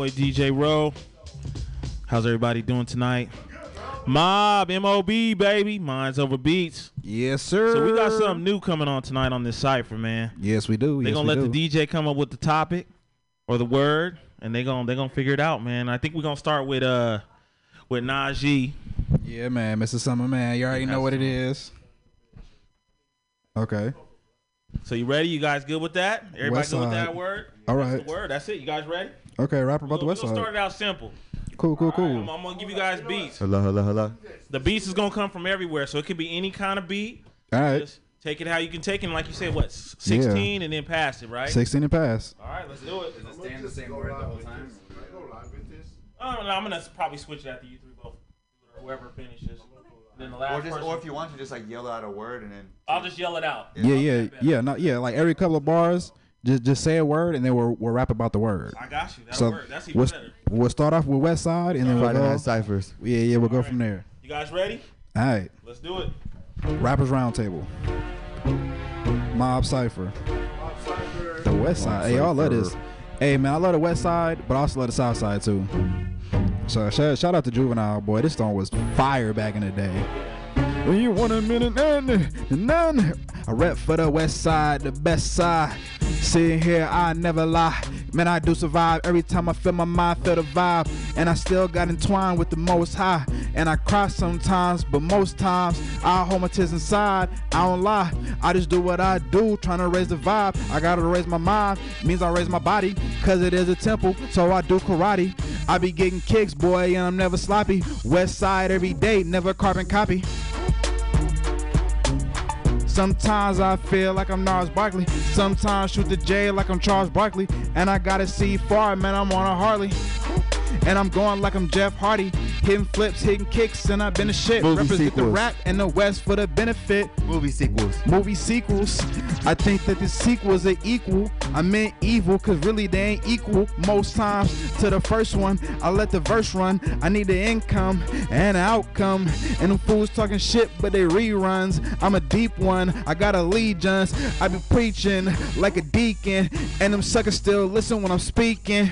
boy DJ Rowe. How's everybody doing tonight? Mob, MOB, baby. Minds over beats. Yes, sir. So we got something new coming on tonight on this cipher, man. Yes, we do. They're yes, gonna let do. the DJ come up with the topic or the word, and they gonna they gonna figure it out, man. I think we're gonna start with uh with Najee. Yeah, man, Mr. Summer, man. You already know what it is. Okay. So you ready? You guys good with that? Everybody West good with that word? All right. That's the word. That's it. You guys ready? Okay, rapper about the We'll- West we'll Side. start it out simple. Cool, cool, All right, cool. I'm, I'm gonna give you guys beats. Hello, hello, hello. The beats is gonna come from everywhere, so it could be any kind of beat. All right. Just take it how you can take it. And like you said, what s- 16 and then pass it, right? 16 and pass. All right, let's do it. Does it stay in the same word the whole time? Oh, no, I'm gonna probably switch it after you three both, or whoever finishes. Then the last Or just, person, or if you want to, just like yell out a word and then. I'll just yell it out. Yeah, yeah, yeah. No, yeah. Like every couple of bars, just just say a word and then we'll we'll rap about the word. I got you. That'll So work. That's even we'll, better. we'll start off with West Side and then we'll Friday go. Night Ciphers. Yeah, yeah. We'll go from there. You guys ready? All right. Let's do it. Rappers Roundtable. Mob Cipher. The West Side. Hey, y'all love this. Hey, man, I love the West Side, but I also love the South Side too. So shout, shout out to Juvenile, boy. This song was fire back in the day. You want a minute, none, none. I rep for the West Side, the best side. Sitting here, I never lie. Man, I do survive. Every time I feel my mind, feel the vibe. And I still got entwined with the most high. And I cry sometimes, but most times I hold my tears inside. I don't lie. I just do what I do, trying to raise the vibe. I gotta raise my mind, means I raise my body. Cause it is a temple, so I do karate. I be getting kicks, boy, and I'm never sloppy. West side every day, never carbon copy. Sometimes I feel like I'm Gnarls Barkley. Sometimes shoot the J like I'm Charles Barkley. And I gotta see far, man, I'm on a Harley. And I'm going like I'm Jeff Hardy. Hitting flips, hitting kicks, and I've been a shit. Movie Represent the rap and the West for the benefit. Movie sequels. Movie sequels. I think that the sequels are equal. I meant evil, cause really they ain't equal. Most times to the first one, I let the verse run. I need the income and the outcome. And them fools talking shit, but they reruns. I'm a deep one, I got allegiance. I be preaching like a deacon. And them suckers still listen when I'm speaking.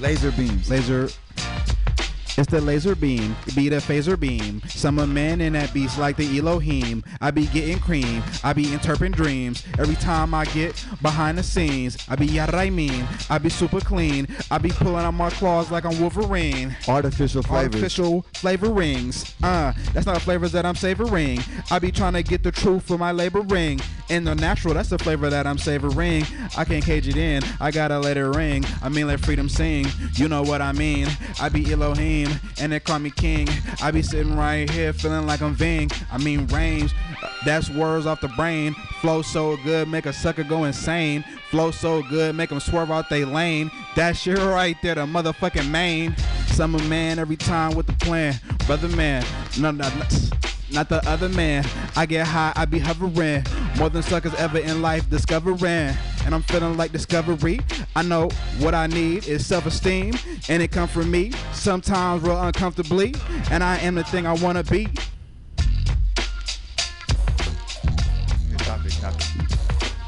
Laser beams. Laser. It's the laser beam, be the phaser beam. Some of men in that beast like the Elohim. I be getting cream, I be interpreting dreams. Every time I get behind the scenes, I be yada I mean. I be super clean, I be pulling out my claws like I'm Wolverine. Artificial flavors. Artificial flavorings. Uh, that's not the flavors that I'm savoring. I be trying to get the truth for my labor ring. And the natural, that's the flavor that I'm savoring. I can't cage it in. I gotta let it ring. I mean, let freedom sing. You know what I mean. I be Elohim, and they call me king. I be sitting right here feeling like I'm Ving. I mean, range. That's words off the brain. Flow so good, make a sucker go insane. Flow so good, make them swerve out they lane. That shit right there, the motherfucking main. Summer man every time with the plan. Brother man, no, no, no, not the other man. I get high, I be hovering. More than suckers ever in life discovering. And I'm feeling like discovery. I know what I need is self-esteem. And it come from me, sometimes real uncomfortably. And I am the thing I wanna be. Topic, topic.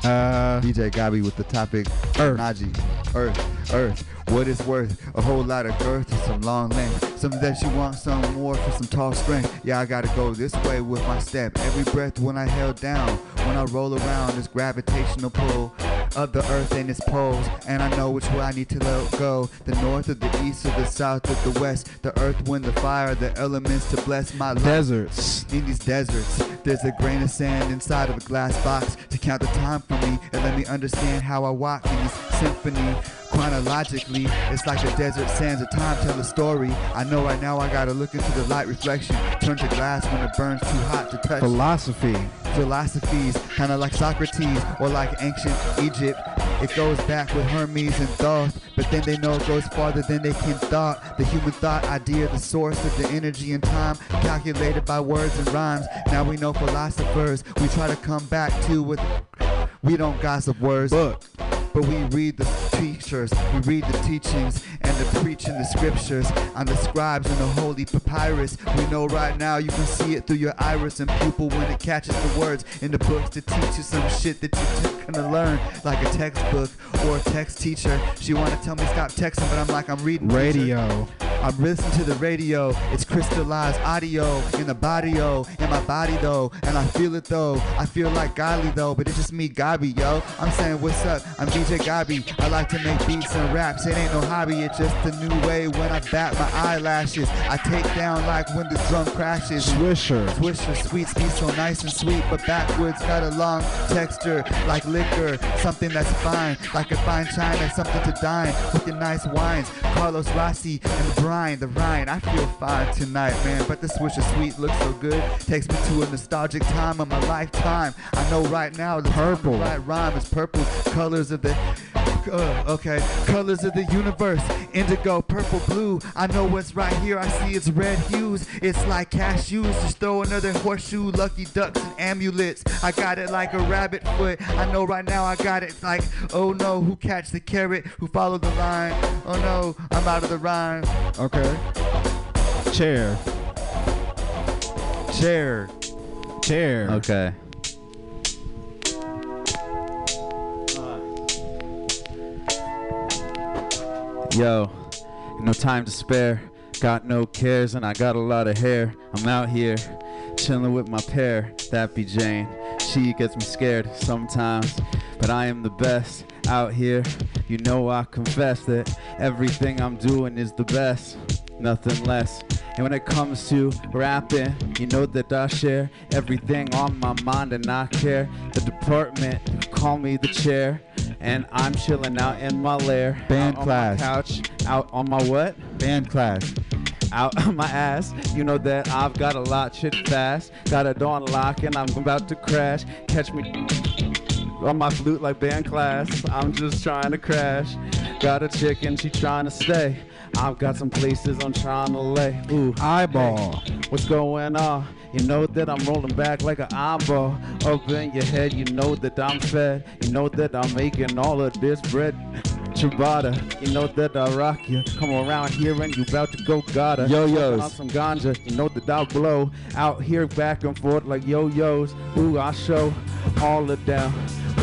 Uh, DJ Gabi with the topic. Earth. Najee. Earth. Earth. What it's worth. A whole lot of girth and some long length. Something that you want, some more for some tall strength. Yeah, I gotta go this way with my step. Every breath when I held down. When I roll around this gravitational pull of the earth and its poles. And I know which way I need to let go. The north or the east or the south or the west. The earth, wind, the fire, the elements to bless my life. deserts. In these deserts, there's a grain of sand inside of a glass box to count the time for me and let me understand how I walk in this symphony. Chronologically, it's like the desert sands of time tell a story. I know right now I gotta look into the light reflection, turn to glass when it burns too hot to touch. Philosophy. Philosophies, kinda like Socrates or like ancient Egypt. It goes back with Hermes and Thoth, but then they know it goes farther than they can thought. The human thought idea, the source of the energy and time, calculated by words and rhymes. Now we know philosophers. We try to come back to with. We don't gossip words, Book. but we read the teachers, We read the teachings and the preaching the scriptures. I'm the scribes and the holy papyrus. We know right now you can see it through your iris and pupil when it catches the words in the books to teach you some shit that gonna learn like a textbook or a text teacher. She wanna tell me stop texting, but I'm like I'm reading. teacher. Radio. I'm listening to the radio. It's crystallized audio in the body, oh, in my body though, and I feel it though. I feel like Golly though, but it's just me, Gabi, yo. I'm saying what's up? I'm DJ Gabi. I like to make beats and raps. It ain't no hobby. It's just a new way when I bat my eyelashes. I take down like when the drum crashes. Swisher. Swisher sweets be so nice and sweet, but backwards got a long texture like liquor, something that's fine, like a fine china, something to dine with your nice wines. Carlos Rossi and the brine, the Rhine. I feel fine tonight, man, but the Swisher sweet looks so good. Takes me to a nostalgic time of my lifetime. I know right now the Purple. Right rhyme is purple, colors of the uh, okay, colors of the universe, indigo, purple, blue. I know what's right here. I see it's red hues. It's like cashews. Just throw another horseshoe, lucky ducks and amulets. I got it like a rabbit foot. I know right now I got it like, oh no, who catch the carrot? Who follow the line? Oh no, I'm out of the rhyme. Okay. Chair. Chair. Chair. Okay. Yo, no time to spare. Got no cares and I got a lot of hair. I'm out here chilling with my pair. That be Jane. She gets me scared sometimes, but I am the best out here. You know I confess that everything I'm doing is the best, nothing less. And when it comes to rapping, you know that I share everything on my mind and I care. The department, call me the chair. And I'm chilling out in my lair. Band out on class. my couch. Out on my what? Band class. Out of my ass. You know that I've got a lot shit fast. Got a door lock and I'm about to crash. Catch me on my flute like band class. I'm just trying to crash. Got a chick and she trying to stay. I've got some places I'm trying to lay. Ooh, Eyeball. what's going on? You know that I'm rolling back like an eyeball. Up in your head, you know that I'm fed. You know that I'm making all of this bread. Ciabatta, you know that I rock you. Come around here and you about to go gotta. Yo-yos. Smoking on some ganja, you know that I blow. Out here back and forth like yo-yos. Ooh, I show all of them.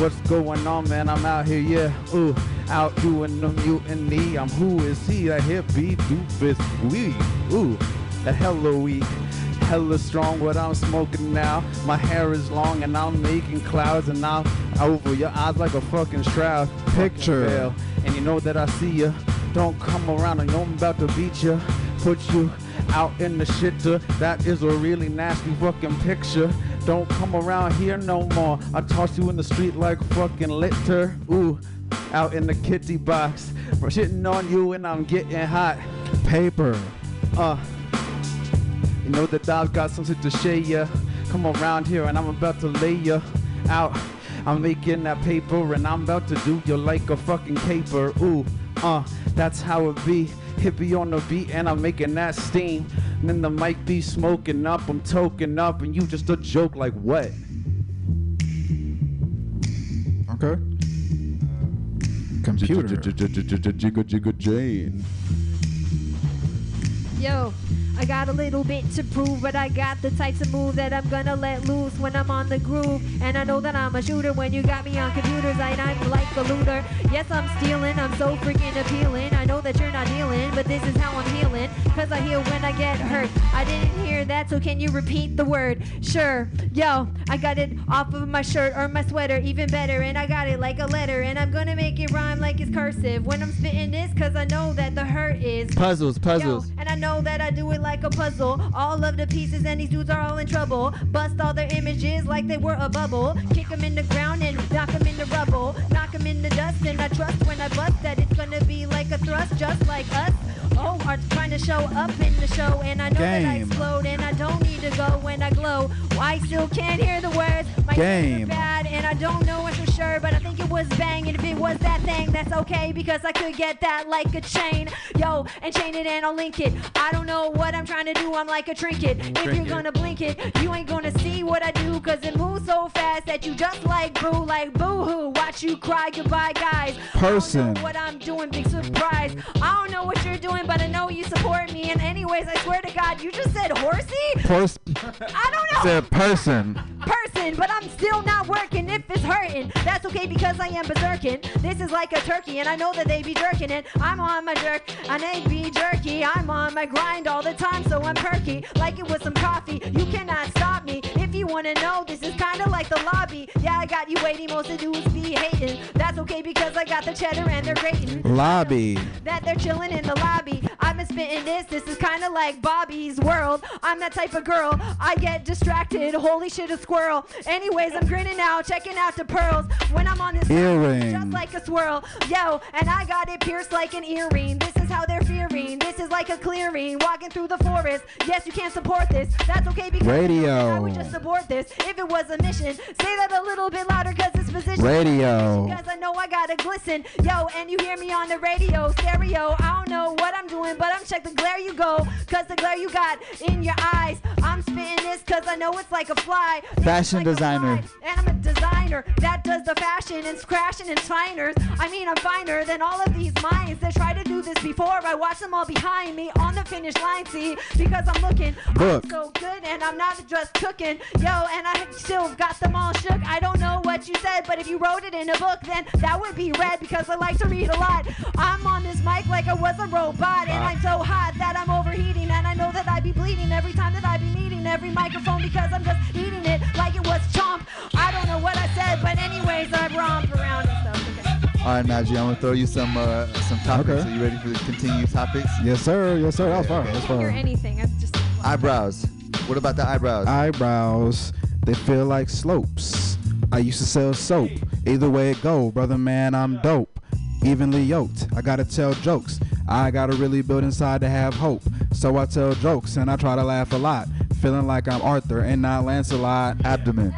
What's going on, man? I'm out here, yeah. Ooh, out doing the mutiny. I'm who is he? That hippie doofus weed. Ooh, that hella weak. Hella strong, what I'm smoking now. My hair is long and I'm making clouds and I'm over your eyes like a fucking shroud. Picture. Veil. And you know that I see ya. Don't come around, I know I'm about to beat ya. Put you out in the shitter. That is a really nasty fucking picture. Don't come around here no more. I toss you in the street like fucking litter. Ooh, out in the kitty box. Shitting on you and I'm getting hot. Paper. Uh, you know that I've got something to share ya. Come around here and I'm about to lay ya out. I'm making that paper and I'm about to do you like a fucking caper. Ooh, uh, that's how it be. Hippie on the beat and I'm making that steam. And then the mic be smoking up, I'm toking up, and you just a joke like what? Okay. Computer. Jigga jigga Jane. Yo, I got a little bit to prove, but I got the types of move that I'm gonna let loose when I'm on the groove. And I know that I'm a shooter when you got me on computers, and I'm like a looter. Yes, I'm stealing, I'm so freaking appealing. I know that you're not dealing, but this is how I'm healing. Cause I heal when I get hurt. I didn't hear that, so can you repeat the word? Sure. Yo, I got it off of my shirt or my sweater, even better. And I got it like a letter, and I'm gonna make it rhyme like it's cursive when I'm spitting this, cause I know that the hurt is. Puzzles, puzzles. Yo, puzzles. and I know that I do it like a puzzle. All of the pieces, and these dudes are all in trouble. Bust all their images like they were a bubble. Kick them in the ground and knock them in the rubble. Knock them in the dust, and I trust when I bust that it's gonna be like a thrust, just like us. Oh, are trying to show up in the show, and I know that I Game. explode, and I don't need to go when I glow. I still can't hear the words. My Game. bad, and I don't know it for sure, but I think it was bang. And if it was that thing, that's okay because I could get that like a chain. Yo, and chain it and I'll link it. I don't know what I'm trying to do, I'm like a trinket. If you're gonna blink it, you ain't gonna see what I do, cause it moves so fast that you just like boo, like boo hoo. Watch you cry. Goodbye, guys. I Person. don't know what I'm doing, big surprise. I don't know what you're doing, but I know you support me. And anyways, I swear to God, you just said horsey. Pers- I don't know Said person. person, but I'm still not working if it's hurting. That's okay because I am berserking. This is like a turkey, and I know that they be jerking it. I'm on my jerk, and they be jerky. I'm on my grind all the time, so I'm perky. Like it was some coffee. You cannot stop me. Wanna know, this is kinda like the lobby. Yeah, I got you waiting, most of dudes be hating. That's okay because I got the cheddar and they're grating. lobby. That they're chilling in the lobby. I've been spitting this. This is kind of like Bobby's world. I'm that type of girl. I get distracted. Holy shit, a squirrel. Anyways, I'm grinning now, checking out the pearls. When I'm on this Earring. just like a swirl. Yo, and I got it pierced like an earring. This is how they're fearing. This is like a clearing. Walking through the forest. Yes, you can't support this. That's okay because Radio. I would just support this if it was a mission. Say that a little bit louder because it's position. Radio. Because I know I gotta glisten. Yo, and you hear me on the radio, stereo. I don't know what I'm doing, but I'm check the glare you go. Cause the glare you got in your eyes. I'm spitting this cause I know it's like a fly. Fashion like designer. fly. And I'm a designer that does the fashion and crashing and finers. I mean, I'm finer than all of these minds that try to do this before. I watch them all behind me on the finish line. See, because I'm looking Book. I'm so good and I'm not just cooking. Yo, and I still got them all shook. I don't know what you said, but if you wrote it in a book, then that would be read because I like to read a lot. I'm on this mic like I was a robot, and I'm so hot that I'm overheating, and I know that I'd be bleeding every time that I'd be meeting every microphone because I'm just eating it like it was chomp. I don't know what I said, but anyways, I romp around and stuff. Okay. All right, Najee, I'm gonna throw you some uh, some topics. Okay. Are you ready for the continued topics? Yes, sir. Yes, sir. That was fine. Okay, That's I hear fine. anything. I'm just. Eyebrows. What about the eyebrows? Eyebrows, they feel like slopes. I used to sell soap. Either way it go, brother man, I'm dope. Evenly yoked. I gotta tell jokes. I gotta really build inside to have hope. So I tell jokes and I try to laugh a lot. Feeling like I'm Arthur and not Lancelot. Abdomen.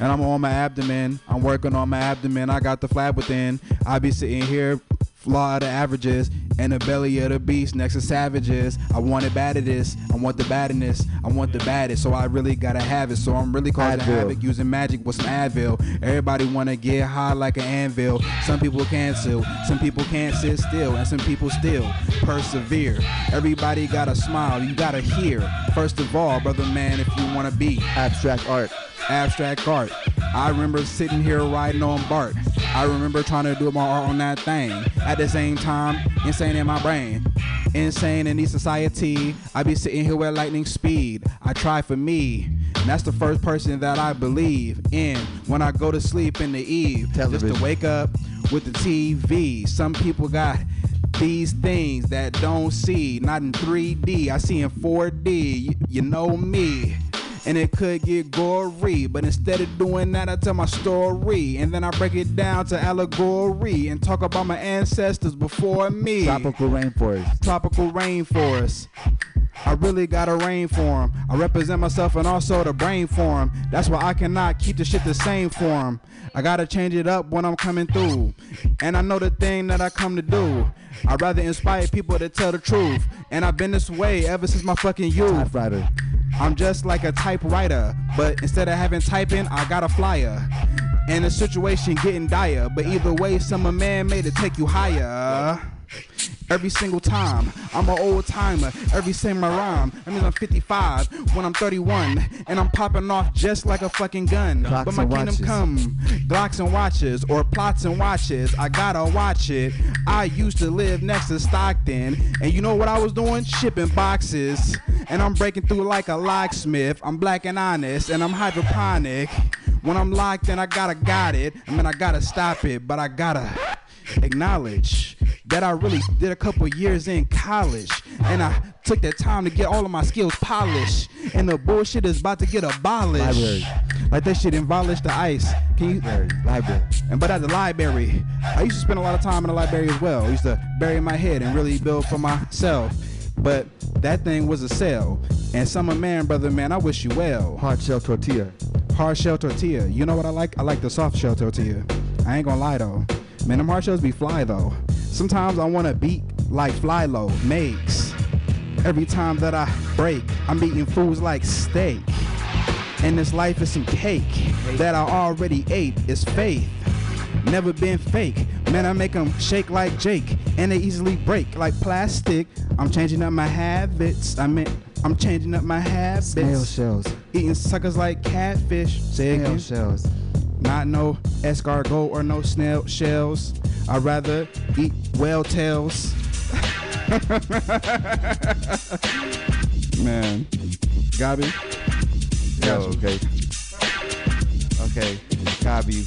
and I'm on my abdomen. I'm working on my abdomen. I got the flab within. I be sitting here, flaw of the averages, and the belly of the beast next to savages. I want it bad at this. I want the badness. I want the baddest. So I really gotta have it. So I'm really causing Advil. havoc using magic with some Advil. Everybody wanna get high like an anvil. Some people cancel. Some people can't sit still, and some people still persevere. Everybody gotta smile. You gotta hear. First of all, brother man, if you wanna be Abstract art. abstract art. I remember sitting here riding on Bart. I remember trying to do my art on that thing. At the same time, insane in my brain. Insane in the society. I be sitting here with lightning speed. I try for me. And that's the first person that I believe in when I go to sleep in the eve. Just to wake up with the TV. Some people got these things that don't see, not in 3D. I see in 4D. You, you know me and it could get gory. But instead of doing that, I tell my story, and then I break it down to allegory and talk about my ancestors before me. Tropical rainforest. Tropical rainforest. I really got a rain for 'em. I represent myself and also the brain for 'em. That's why I cannot keep the shit the same for 'em. I gotta change it up when I'm coming through. And I know the thing that I come to do. I'd rather inspire people to tell the truth. And I've been this way ever since my fucking youth. I'm just like a typewriter, but instead of having typing, I got a flyer. And the situation getting dire, but either way, some a man made to take you higher. Every single time, I'm an old timer. Every single rhyme, that means I'm 55 when I'm 31, and I'm popping off just like a fucking gun. Glocks but my and kingdom watches. come, Glocks and watches, or plots and watches. I gotta watch it. I used to live next to Stockton, and you know what I was doing? Shipping boxes, and I'm breaking through like a locksmith. I'm black and honest, and I'm hydroponic. When I'm locked in, I gotta got it. I mean, I gotta stop it, but I gotta acknowledge that I really did a couple years in college and I took that time to get all of my skills polished and the bullshit is about to get abolished. Library. Like that shit abolished the ice. Can you Library. Library. and but at the library, I used to spend a lot of time in the library as well. I used to bury my head and really build for myself. But that thing was a cell. And summer man, brother man, I wish you well. Hard shell tortilla. Hard shell tortilla. You know what I like? I like the soft shell tortilla. I ain't gonna lie though. Man, them hard shells be fly though. Sometimes I wanna beat like fly low makes. Every time that I break, I'm eating foods like steak. And this life is some cake that I already ate. It's faith. never been fake. Man, I make them shake like Jake, and they easily break like plastic. I'm changing up my habits. I mean, I'm changing up my habits. Snail shells. Eating suckers like catfish. Say Snail again. shells. Not no escargot or no snail shells. I'd rather eat whale tails. Man. Gabi? Yo, okay. Okay. Gabi.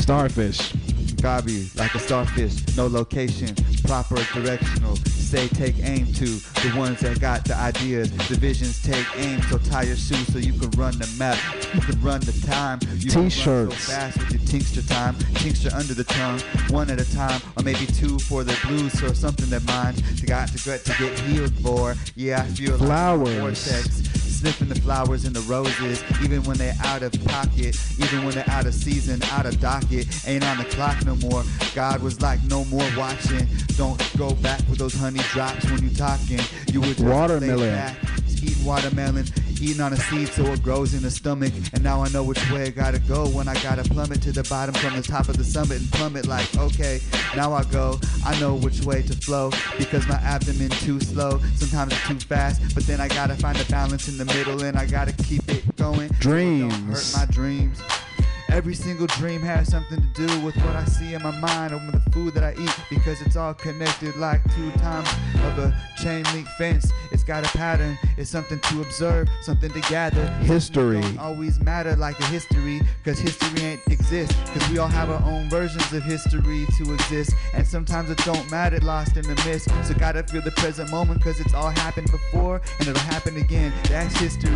Starfish. Gabi, like a starfish, no location, proper directional. Say take aim to the ones that got the ideas. The visions take aim, so tie your shoes so you can run the map. You can run the time. You can run T-shirts. so fast with your tincture time. Tincture under the tongue, one at a time, or maybe two for the blues or something that minds. To got to get to get healed for. Yeah, I feel like Flowers. vortex sniffing the flowers and the roses, even when they're out of pocket, even when they're out of season, out of docket, ain't on the clock no more. God was like, no more watching. Don't go back with those honey drops when you talking. You would Watermelon. Eating watermelon, eating on a seed so it grows in the stomach. And now I know which way I gotta go when I gotta plummet to the bottom from the top of the summit and plummet like, okay, now I go. I know which way to flow because my abdomen too slow. Sometimes it's too fast, but then I gotta find a balance in the middle and I gotta keep it going. so it don't hurt Dreams. my dreams. Every single dream has something to do with what I see in my mind and with the food that I eat because it's all connected like two times of a chain link fence. It's got a pattern, it's something to observe, something to gather. History. Don't always matter like the history because history ain't exist because we all have our own versions of history to exist and sometimes it don't matter lost in the mist so gotta feel the present moment because it's all happened before and it'll happen again that's history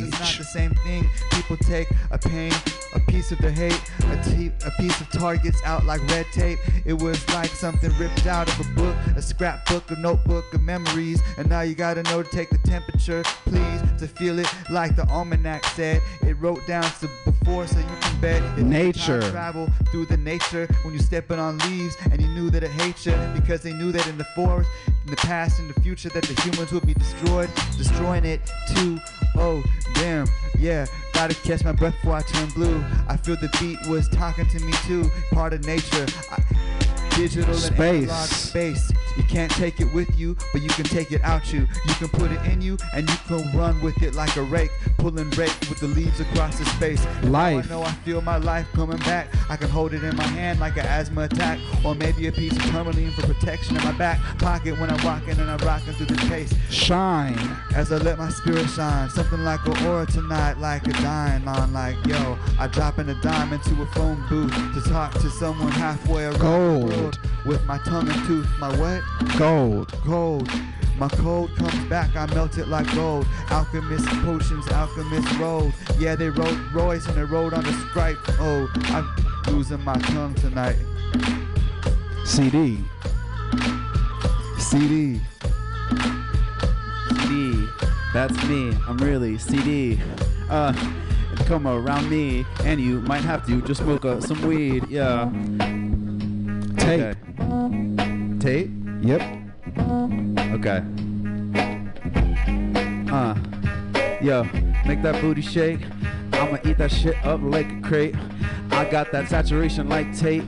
'Cause it's not the same thing people take a pain a piece of the hate a, te- a piece of targets out like red tape. It was like something ripped out of a book a scrapbook a notebook of memories. And now you gotta know to take the temperature please to feel it. Like the almanac said it wrote down to before so you can bet. It Nature. travel through the nature when you're stepping on leaves and you knew that it hates you because they knew that in the forest in the past and the future that the humans will be destroyed destroying it too oh damn yeah. Gotta catch my breath before i turn blue. I feel the beat was talking to me too. Part of nature. I, digital and Space. space you can't take it with you but you can take it out you you can put it in you and you can run with it like a rake pulling rake with the leaves across the space And now Life. I know I feel my life coming back. I can hold it in my hand like an asthma attack, or maybe a piece of tourmaline for protection in my back pocket when I'm walking and I'm rocking through the chase. Shine. As I let my spirit shine, something like an aura tonight, like a dime line, like yo, I drop in a dime into a phone booth to talk to someone halfway around Gold. The world with my tongue and tooth. My what? Gold. Gold. My cold comes back, I melt it like gold. Alchemist potions, alchemist road. Yeah, they rode Royce and they rode on the stripe. Oh, I'm losing my tongue tonight. CD. CD. CD. That's me. I'm really CD. Uh, come around me, and you might have to just smoke uh, some weed. Yeah. Tape. Okay. Tape. Yep. Okay. Uh, yo, make that booty shake. I'ma eat that shit up like a crate. I got that saturation like tape.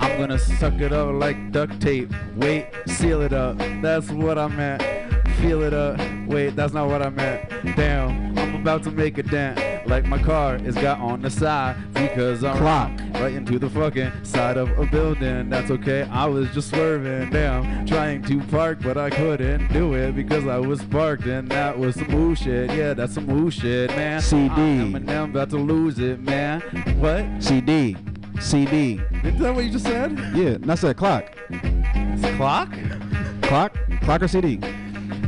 I'm gonna suck it up like duct tape. Wait, seal it up. That's what I meant. Feel it up. Wait, that's not what I meant. Damn, I'm about to make a dent. Like my car is got on the side because I'm Clock. Right into the fucking side of a building. That's okay. I was just swerving, damn, trying to park, but I couldn't do it because I was parked, and that was some woo shit. Yeah, that's some woo shit, man. CD. I'm Eminem, about to lose it, man. What? CD. CD. Is that what you just said? Yeah, that's a clock. It's clock? Clock? Clock or CD?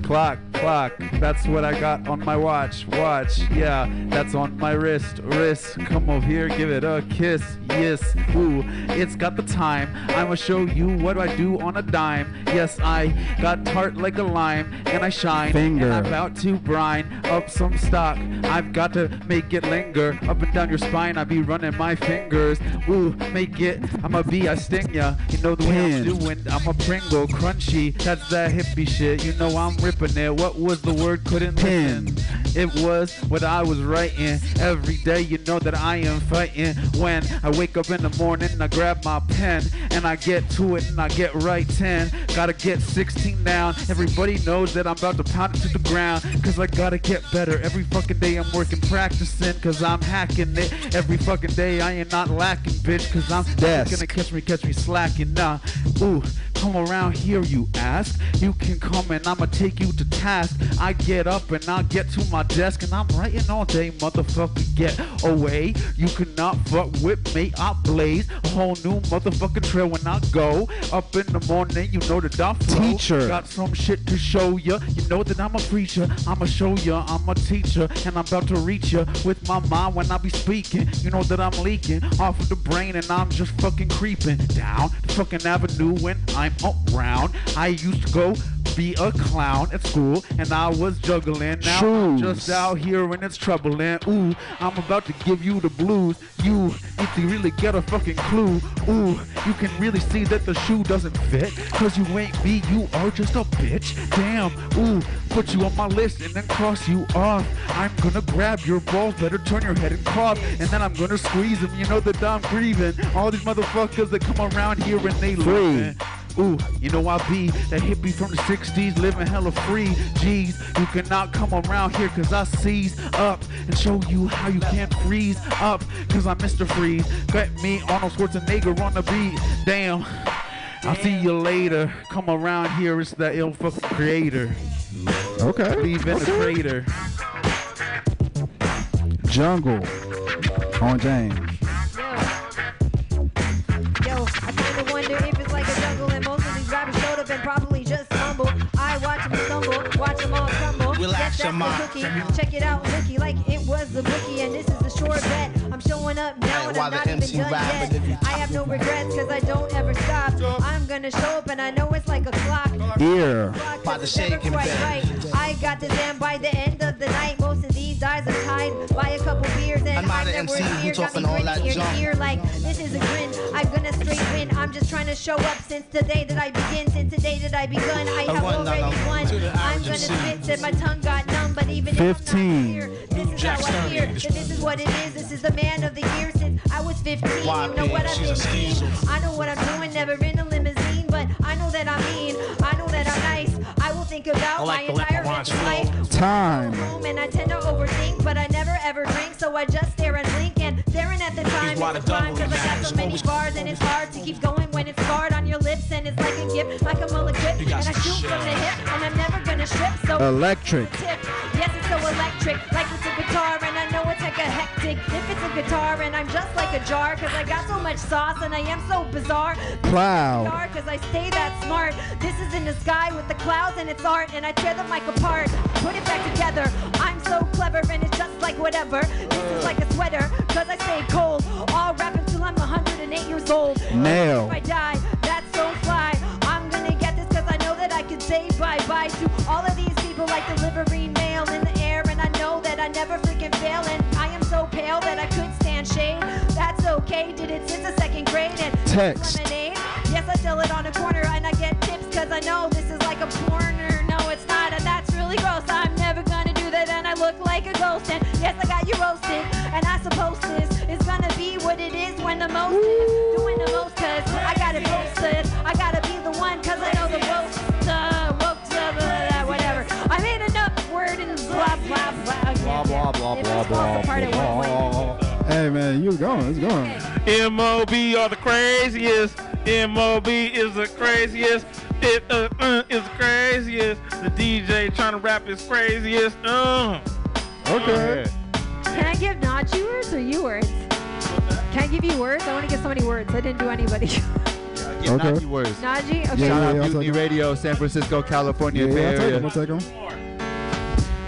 Clock, clock. That's what I got on my watch. Watch, yeah, that's on my wrist. Wrist, come over here, give it a kiss. Yes, ooh, it's got the time. I'ma show you what I do on a dime. Yes, I got tart like a lime, and I shine. Finger. And I'm about to brine up some stock. I've got to make it linger up and down your spine. I be running my fingers. Ooh, make it. I'ma be, I sting ya. You know the way I'm doing. I'm a Pringle, crunchy. That's that hippie shit. You know I'm ripping it. What was the word? Couldn't listen. it was what I was writing. Every day, you know that I am fighting. When I wake up in the morning, I grab my pen and I get to it and I get right 10. Gotta get 16 down. Everybody knows that I'm about to pound it to the ground. Cause I gotta get better. Every fucking day I'm working, practicing. Cause I'm hacking it. Every fucking day I ain't not lacking, bitch. Cause I'm Desk. gonna catch me, catch me slacking. Nah, ooh, come around here, you ask. You can come and I'ma take you to task. I get up and I get to my desk and I'm writing all day, motherfucker. Get away. You cannot fuck with me. I blaze a whole new motherfucking trail when I go up in the morning. You know that I flow. Teacher. Got some shit to show ya. You know that I'm a preacher. I'ma show ya. I'm a teacher and I'm about to reach ya with my mind when I be speaking. You know that I'm leaking off of the brain and I'm just fucking creeping down the fucking avenue when I'm around. I used to go be a clown at school and I was juggling. Now I'm just out here and it's troubling. Ooh, I'm about to give you the blues. You need to really get a fucking clue. Ooh, you can really see that the shoe doesn't fit. Cause you ain't me, you are just a bitch. Damn, ooh, put you on my list and then cross you off. I'm gonna grab your balls, better turn your head and cough. And then I'm gonna squeeze them, you know that I'm grieving. All these motherfuckers that come around here and they living. Ooh, you know I be that hippie from the 60s living hella free. Jeez, you cannot come around here cause I seize up and show you how you can't freeze up cause I'm Mr. Freeze. Got me Arnold Schwarzenegger on the beat. Damn. I'll see you later. Come around here, it's the ill fucking creator. Okay. Leave in the crater. Jungle on James. Yo, I kinda wonder if and probably just stumble. I watch them stumble, watch them all crumble. Relax Yes, that's the cookie. Check it out, looky like it was the bookie, and this is the sure bet. I'm showing up now and I'm not even done rap, yet. but if you I have no regrets cause I don't ever stop. I'm gonna show up and I know it's like a clock. Ear. Clock, By 'cause the it's never shaking quite right. I got this and by the end of the night, most of these eyes are tied by a couple beers and I'm not I'm an never MC in here. Got talking me all that ear to junk. ear like this is a grin. I'm gonna straight win. I'm just trying to show up since the day that I begin. Since the day that I begun, I have run, already no, won. to I'm gonna MC. spit till my tongue got numb. But even if I'm 15. not here, this is how I hear. That this is what it is. This is the man of the year since I was 15. Why, you know what bitch? I've been a seeing. I know what I'm doing. Never in a limousine, but I know that I'm mean. I know that I'm nice. I will think about like my entire Leprechaun's rest of flow. life Time. and I tend to overthink, but I never ever drink, so I just stare and blink. And staring at the time why is a crime, double cause I got so many Always- bars, and it's hard to keep going when it's scarred on your lips, and it's like a gift, like a mullet grip. And I shoot shit. from the hip, and I'm never gonna strip, so Electric. Yes, it's so electric, like it's a guitar, like a hectic. If it's a guitar, and I'm just like a jar, cause I got so much sauce, and I am so bizarre. Cloud. Cause I stay that smart. This is in the sky with the clouds and it's art, and I tear the mic apart, put it back together. I'm so clever, and it's just like whatever. This is like a sweater, cause I stay cold. All rap until I'm 108 years old. Nail. If I die, that's so fly. I'm gonna get this cause I know that I can say bye bye to all of these people like delivery mail in the air. And I know that I never freaking fail. And I am so pale that I could stand shade. That's okay, did it since the second grade. And Text. lemonade. Yes, I sell it on a corner and I get tips cause I know this is like a porner. No, it's not, and that's really gross. I'm never gonna do that, and I look like a ghost. And yes, I got you roasted, and I suppose this is gonna be what it is when the most is doing the most cause I got it posted. I gotta be the one cause I know the most. Uh, woke to blah, blah, whatever. I made enough word and blah blah blah. Blah blah, blah, It blah, just falls apart at. Hey man, you going? It's going. MOB are the craziest. MOB is the craziest. It uh, uh, is the craziest. The DJ trying to rap is craziest. Uh. Okay. Can I give not you words or you words? Can I give you words? I want to give somebody words. I didn't do anybody. Give Okay. Nike words. Najee? Okay. Yeah, Shout yeah, out yeah, I'll Mutiny take 'em. Radio, San Francisco, California, Yeah, Bay yeah, I'll take Area. him. I'll take him.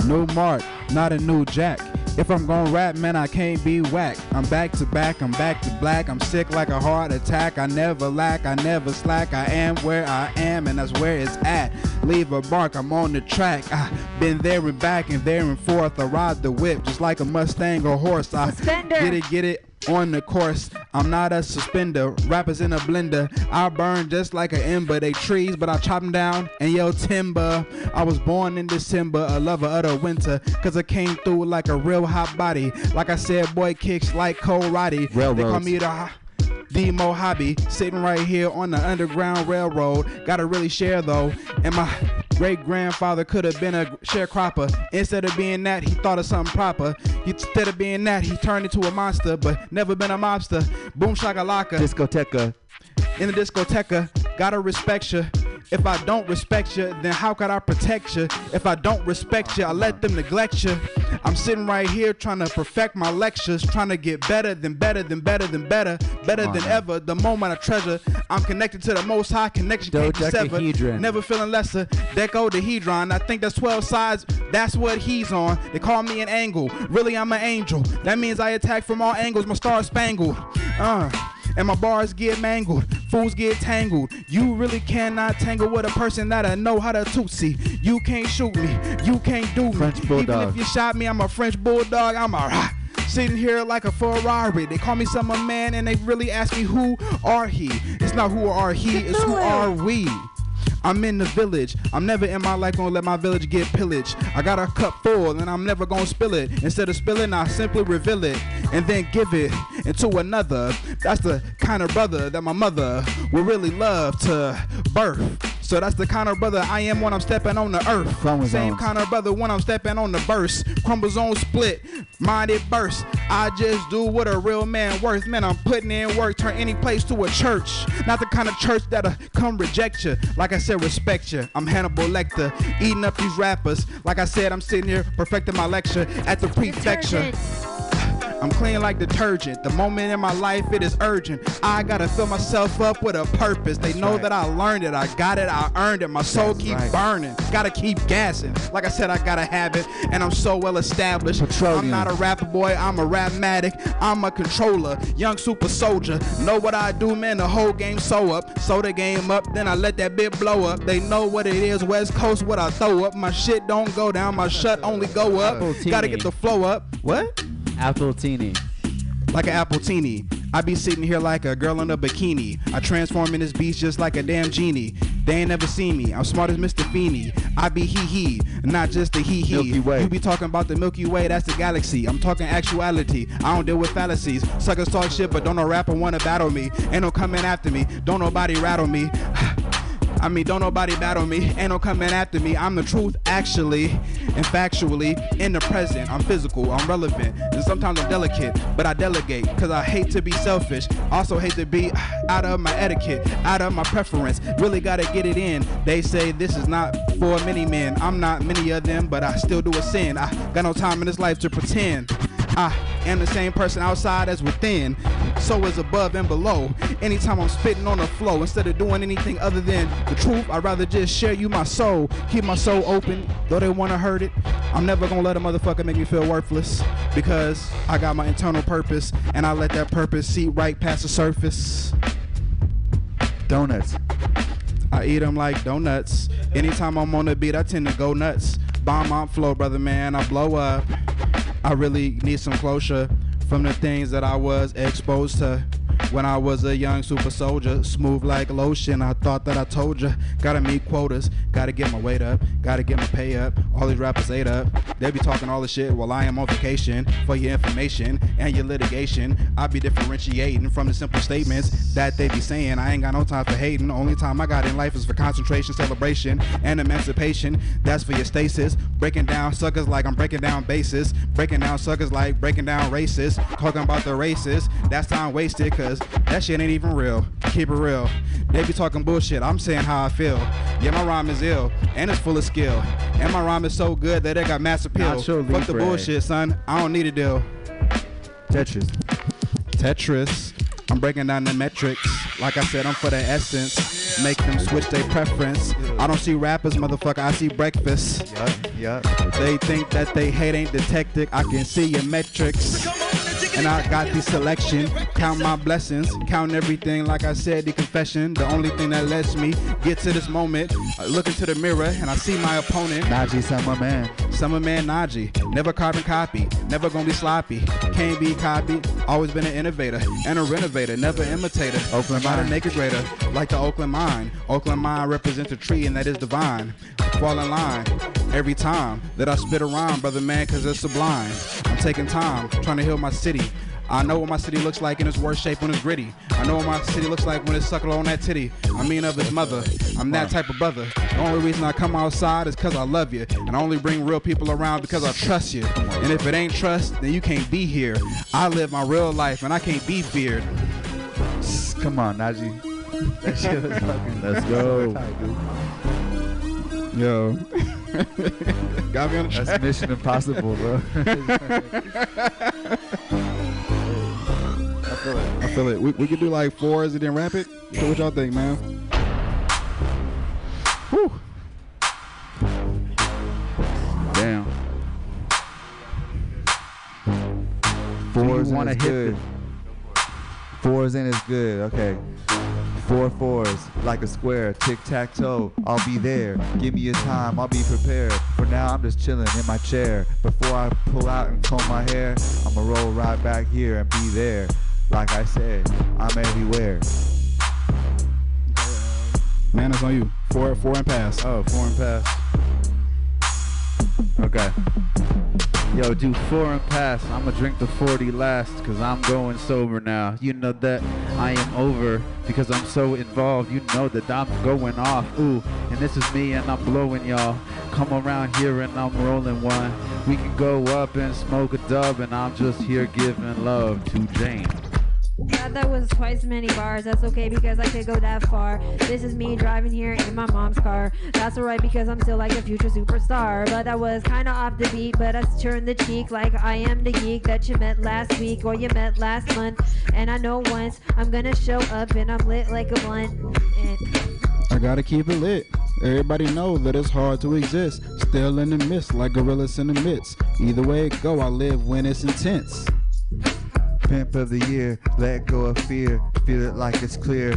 New Mark, not a new Jack. If I'm gonna rap, man, I can't be whack. I'm back to back, I'm back to black. I'm sick like a heart attack. I never lack, I never slack. I am where I am, and that's where it's at. Leave a mark, I'm on the track. I been there and back and there and forth. I ride the whip just like a Mustang or horse. I get it, get it. On the course. I'm not a suspender. Rappers in a blender. I burn just like an ember. They trees, but I chop them down and yell timber. I was born in December, a lover of the winter. Cause I came through like a real hot body. Like I said, boy kicks like Cole Roddy. They call me the the Mojave, sitting right here on the Underground Railroad. Gotta really share though. And my great grandfather could have been a sharecropper. Instead of being that, he thought of something proper. Instead of being that, he turned into a monster, but never been a mobster. Boom shakalaka Discoteca. in the discoteca. Gotta respect you. If I don't respect you, then how could I protect you? If I don't respect you, I let them neglect you. I'm sitting right here trying to perfect my lectures, trying to get better than better than better than better, better than ever. The moment I treasure, I'm connected to the most high connection can't be severed. Dodecahedron. Never feeling lesser. Decodahedron. I think that's 12 sides. That's what he's on. They call me an angle. Really, I'm an angel. That means I attack from all angles. My star spangled. Uh and my bars get mangled, fools get tangled. You really cannot tangle with a person that I know how to tootsie. You can't shoot me, you can't do me. French Even if you shot me, I'm a French bulldog. I'm a rah. Sitting here like a Ferrari. They call me some a man and they really ask me who are he. It's not who are he, it's who are we. I'm in the village. I'm never in my life gonna let my village get pillaged. I got a cup full and I'm never gonna spill it. Instead of spilling, I simply reveal it and then give it into another. That's the kind of brother that my mother would really love to birth. So that's the kind of brother I am when I'm stepping on the earth. Chromosomes. Same kind of brother when I'm stepping on the burst. Chromosome split, mind it burst. I just do what a real man worth. Man, I'm putting in work, turn any place to a church. Not the kind of church that'll come reject you. Like I said, respect you. I'm Hannibal Lecter, eating up these rappers. Like I said, I'm sitting here perfecting my lecture at the prefecture. I'm clean like detergent. The moment in my life it is urgent. I gotta fill myself up with a purpose. They know right. that I learned it. I got it. I earned it. My soul That's keeps right. burning. Gotta keep gassing. Like I said, I gotta have it, and I'm so well established. Petroleum. I'm not a rapper boy. I'm a rapmatic. I'm a controller, young super soldier. Know what I do, man? The whole game so up, so the game up. Then I let that bit blow up. They know what it is. West Coast, what I throw up. My shit don't go down. My shut only go up. Gotta get the flow up. What? Appletini. like an appletini. I be sitting here like a girl in a bikini. I transform in this beast just like a damn genie. They ain't never seen me. I'm smart as Mr. Feeney. I be hee hee, not just a hee hee. Milky Way. You be talking about the Milky Way, that's the galaxy. I'm talking actuality. I don't deal with fallacies. Suckers talk shit, but don't no rapper wanna battle me. Ain't no coming after me. Don't nobody rattle me. I mean, don't nobody battle me. Ain't no coming after me. I'm the truth, actually, and factually, in the present. I'm physical, I'm relevant, and sometimes I'm delicate, but I delegate, cause I hate to be selfish. Also hate to be out of my etiquette, out of my preference. Really gotta get it in. They say this is not for many men. I'm not many of them, but I still do a sin. I got no time in this life to pretend. I am the same person outside as within. So is above and below. Anytime I'm spitting on the flow, instead of doing anything other than the truth, I'd rather just share you my soul. Keep my soul open, though they wanna hurt it. I'm never gonna let a motherfucker make me feel worthless because I got my internal purpose and I let that purpose see right past the surface. Donuts. I eat them like donuts. Anytime I'm on the beat, I tend to go nuts. Bomb on flow, brother man. I blow up. I really need some closure from the things that I was exposed to when I was a young super soldier. Smooth like lotion. I thought that I told ya. Gotta meet quotas. Gotta get my weight up. Gotta get my pay up. All these rappers ate up. They be talking all the shit while I am on vacation. For your information and your litigation, I be differentiating from the simple statements that they be saying. I ain't got no time for hating. Only time I got in life is for concentration, celebration, and emancipation. That's for your stasis. Breaking down suckers like I'm breaking down bases. Breaking down suckers like breaking down racists. Talking about the races. That's time wasted cause that shit ain't even real. Keep it real. They be talking bullshit. I'm saying how I feel. Yeah, my rhyme is ill and it's full of skill. And my rhyme is so good that it got mass appeal. Nacho Fuck the bullshit, son. I don't need a deal. Tetris. Tetris. I'm breaking down the metrics. Like I said, I'm for the essence. Make them switch their preference. I don't see rappers, motherfucker. I see breakfast. Yup, yup. They think that they hate ain't detected. I can see your metrics. And I got the selection. Count my blessings, count everything. Like I said, the confession, the only thing that lets me get to this moment. I look into the mirror and I see my opponent. Najee Summer Man. Summer man Najee, never carbon copy, never gonna be sloppy, can't be copied. Always been an innovator and a renovator, never imitator. Oakland Try to Mine. make it greater, like the Oakland mine. Oakland mine represents a tree and that is divine. Fall in line every time that I spit a rhyme, brother man, cause it's sublime. I'm taking time, trying to heal my city. I know what my city looks like in its worst shape when it's gritty. I know what my city looks like when it's suckling on that titty. I mean of its mother. I'm that type of brother. The only reason I come outside is cause I love you. And I only bring real people around because I trust you. And if it ain't trust, then you can't be here. I live my real life and I can't be feared. Come on, Najee. That shit was fucking. Let's go. Yo. Got me on the That's. Mission Impossible, bro. I feel it. I feel it. We, we could do like fours and then wrap it. So what y'all think, man? Whew. Damn. Fours hit it's good. Fours in is good. Okay. Four fours, like a square, tic tac toe. I'll be there. Give me your time, I'll be prepared. For now, I'm just chilling in my chair. Before I pull out and comb my hair, I'ma roll right back here and be there. Like I said, I'm everywhere. Man, it's on you. Four, four and pass. Oh, four and pass. Okay. Yo, do four and pass. I'ma drink the 40 last because I'm going sober now. You know that I am over because I'm so involved. You know that I'm going off. Ooh, and this is me and I'm blowing y'all. Come around here and I'm rolling one. We can go up and smoke a dub and I'm just here giving love to Jane. God, that was twice as many bars. That's okay because I could go that far. This is me driving here in my mom's car. That's alright because I'm still like a future superstar. But that was kinda off the beat, but I turned the cheek like I am the geek that you met last week or you met last month. And I know once I'm gonna show up and I'm lit like a blunt. And I gotta keep it lit. Everybody know that it's hard to exist. Still in the midst, like gorillas in the midst. Either way it go, I live when it's intense. Pimp of the year, let go of fear, feel it like it's clear.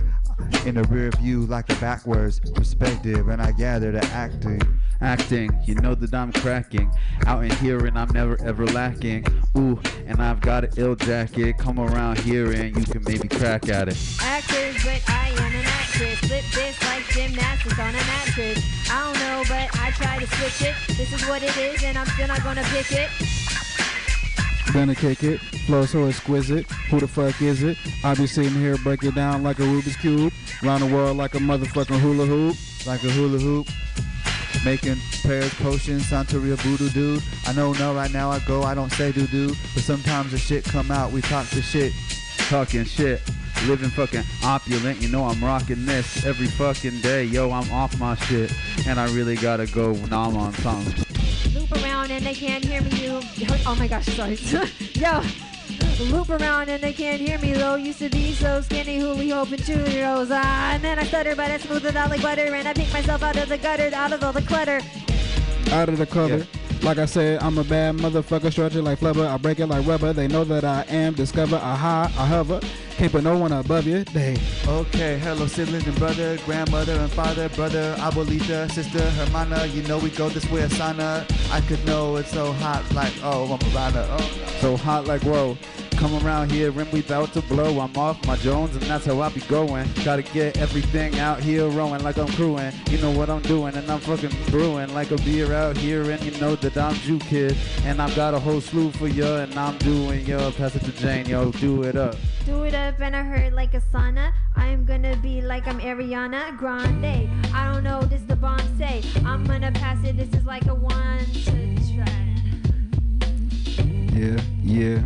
In the rear view, like a backwards perspective, and I gather the acting. acting. You know that I'm cracking out in here and I'm never ever lacking. Ooh, and I've got an ill jacket. Come around here and you can maybe crack at it. actors, but I am an actress. Flip this like gymnastics on a mattress. I don't know, but I try to switch it. This is what it is, and I'm still not gonna pick it. Gonna kick it, flow so exquisite. Who the fuck is it? I be sitting here break it down like a Rubik's cube, round the world like a motherfucking hula hoop. like a hula hoop. Making prayers, potions, Santeria voodoo dude. I know no right now I go, I don't say doo doo. But sometimes the shit come out, we talk the shit. Talking shit. Living fucking opulent, you know I'm rocking this every fucking day. Yo, I'm off my shit, and I really gotta go now I'm on something. Loop around and they can't hear me. You. Oh my gosh, sorry. Yo. Loop around and they can't hear me though. Used to be so skinny, hula hoping Cheerios. Ah, and then I stutter, but I smooth it out like butter. And I pick myself out of the gutter, out of all the clutter. Out of the cover. Like I said, I'm a bad motherfucker, stretch it like flubber. I break it like rubber. They know that I am discover. I high, I hover. Can't put no one above you. They Okay, hello siblings and brother, grandmother and father, brother, abuelita, sister, hermana. You know we go this way, Asana. I could know it's so hot, like oh, I'm a runner. Oh, So hot like whoa. Come around here and we about to blow. I'm off my Jones and that's how I be going. Gotta get everything out here rowing like I'm crewing. You know what I'm doing and I'm fucking brewing like a beer out here and you know that I'm Jew kid. And I've got a whole slew for ya and I'm doing ya. Pass it to Jane, yo, do it up. Do it up and I heard like a sauna. I'm gonna be like I'm Ariana Grande. I don't know, this the bomb say. I'm gonna pass it. This is like a one to try. Yeah, yeah.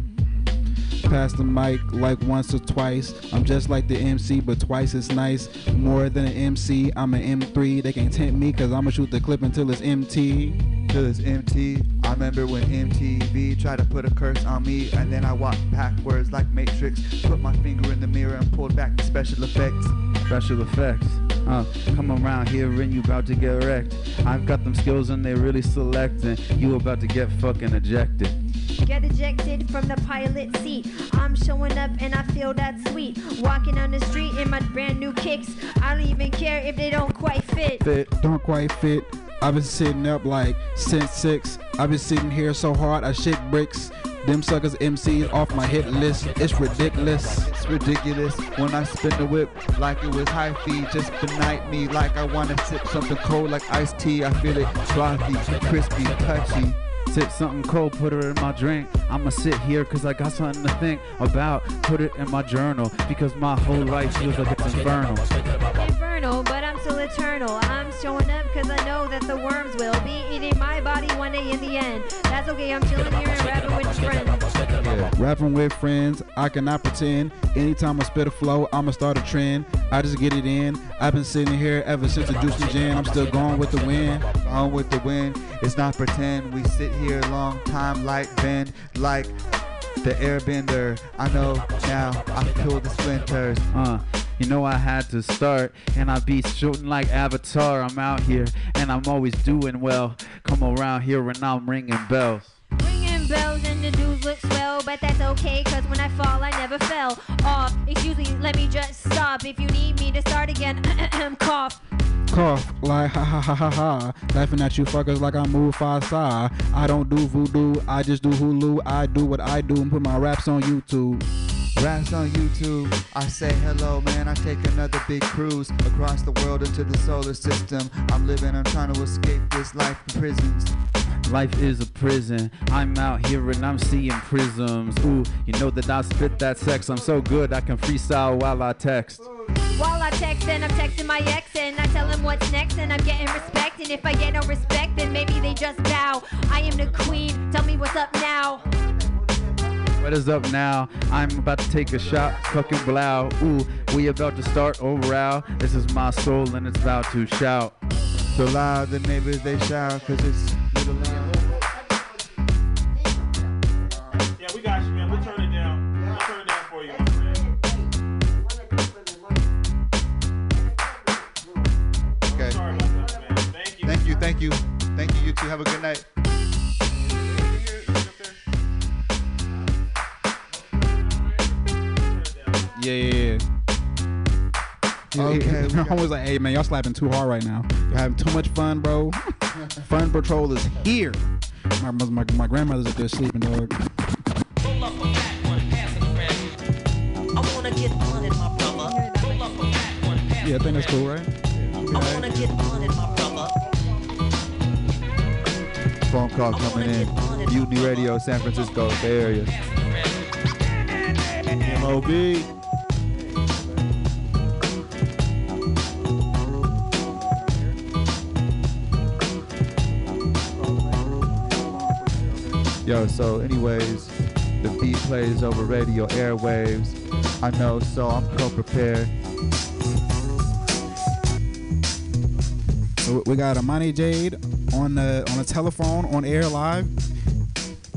Pass the mic like once or twice. I'm just like the MC, but twice as nice. More than an MC, I'm an M3. They can't tempt me, cause I'ma shoot the clip until it's MT. till it's empty. I remember when MTV tried to put a curse on me, and then I walked backwards like Matrix. Put my finger in the mirror and pulled back the special effects. Special effects. Uh, come around here and you about to get wrecked. I've got them skills and they really selecting. You about to get fucking ejected. get ejected from the pilot seat. I'm showing up and I feel that sweet. Walking on the street in my brand new kicks. I don't even care if they don't quite fit. Fit, don't quite fit. I've been sitting up like since six. I've been sitting here so hard I shit bricks. Them suckers MCs off my hit list. It's ridiculous. It's ridiculous when I spin the whip like it was high feed. Just benight me like I wanna sip something cold like iced tea. I feel it frothy, crispy, touchy. Sip something cold, put it in my drink. I'ma sit here cause I got something to think about. Put it in my journal because my whole life feels like it's infernal. Infernal, but I'm still eternal. I'm showing up cause I know that the worms will be eating my body one day in the end. That's okay, I'm chilling here and rapping with friends. Yeah. Rapping with friends, I cannot pretend. Anytime I spit a flow, I'ma start a trend. I just get it in. I've been sitting here ever since the Juicy Gin. I'm still going with the wind. On with the wind, it's not pretend. We sit here a long time like bend, like the airbender. I know now I feel the splinters. Uh, you know I had to start, and I be shooting like Avatar. I'm out here, and I'm always doing well. Come around here and I'm ringing bells. Ringing bells and the dudes look swell, but that's okay, cause when I fall, I never fell off. Excuse me, let me just stop. If you need me to start again, cough. Cough like ha ha ha ha ha. Laughing at you fuckers like I'm Mufasa. I i don't do voodoo, I just do Hulu. I do what I do and put my raps on YouTube. Raps on YouTube. I say hello, man. I take another big cruise across the world into the solar system. I'm living, I'm trying to escape this life from prisons. Life is a prison. I'm out here and I'm seeing prisms. Ooh, you know that I spit that sex. I'm so good I can freestyle while I text. While I text and I'm texting my ex and I tell him what's next and I'm getting respect. And if I get no respect, then maybe they just bow. I am the queen. Tell me what's up now. What is up now? I'm about to take a shot, fucking blow. Ooh, we about to start a row. This is my soul and it's about to shout. So loud the neighbors they shout, cause it's little Yeah, we got you, man. We'll turn it down. We'll turn it down for you. Okay. Sorry about that, man. Thank you. Thank you, thank you. Thank you, you two. Have a good night. Yeah, yeah, yeah. Okay, we I was like, hey man, y'all slapping too hard right now. You're having too much fun, bro. fun patrol is here. My, my, my grandmother's up there sleeping, dog. Pull up a fat one, pass it around. I wanna get money, my brother. Pull up a fat one, pass Yeah, I think that's cool, right? I wanna get money, my brother. Phone call coming in. Mutiny Radio, San Francisco, Bay Area. MOB. Yo, so anyways, the beat plays over radio airwaves. I know, so I'm co prepared. So we got Amani Jade on the on the telephone on air live.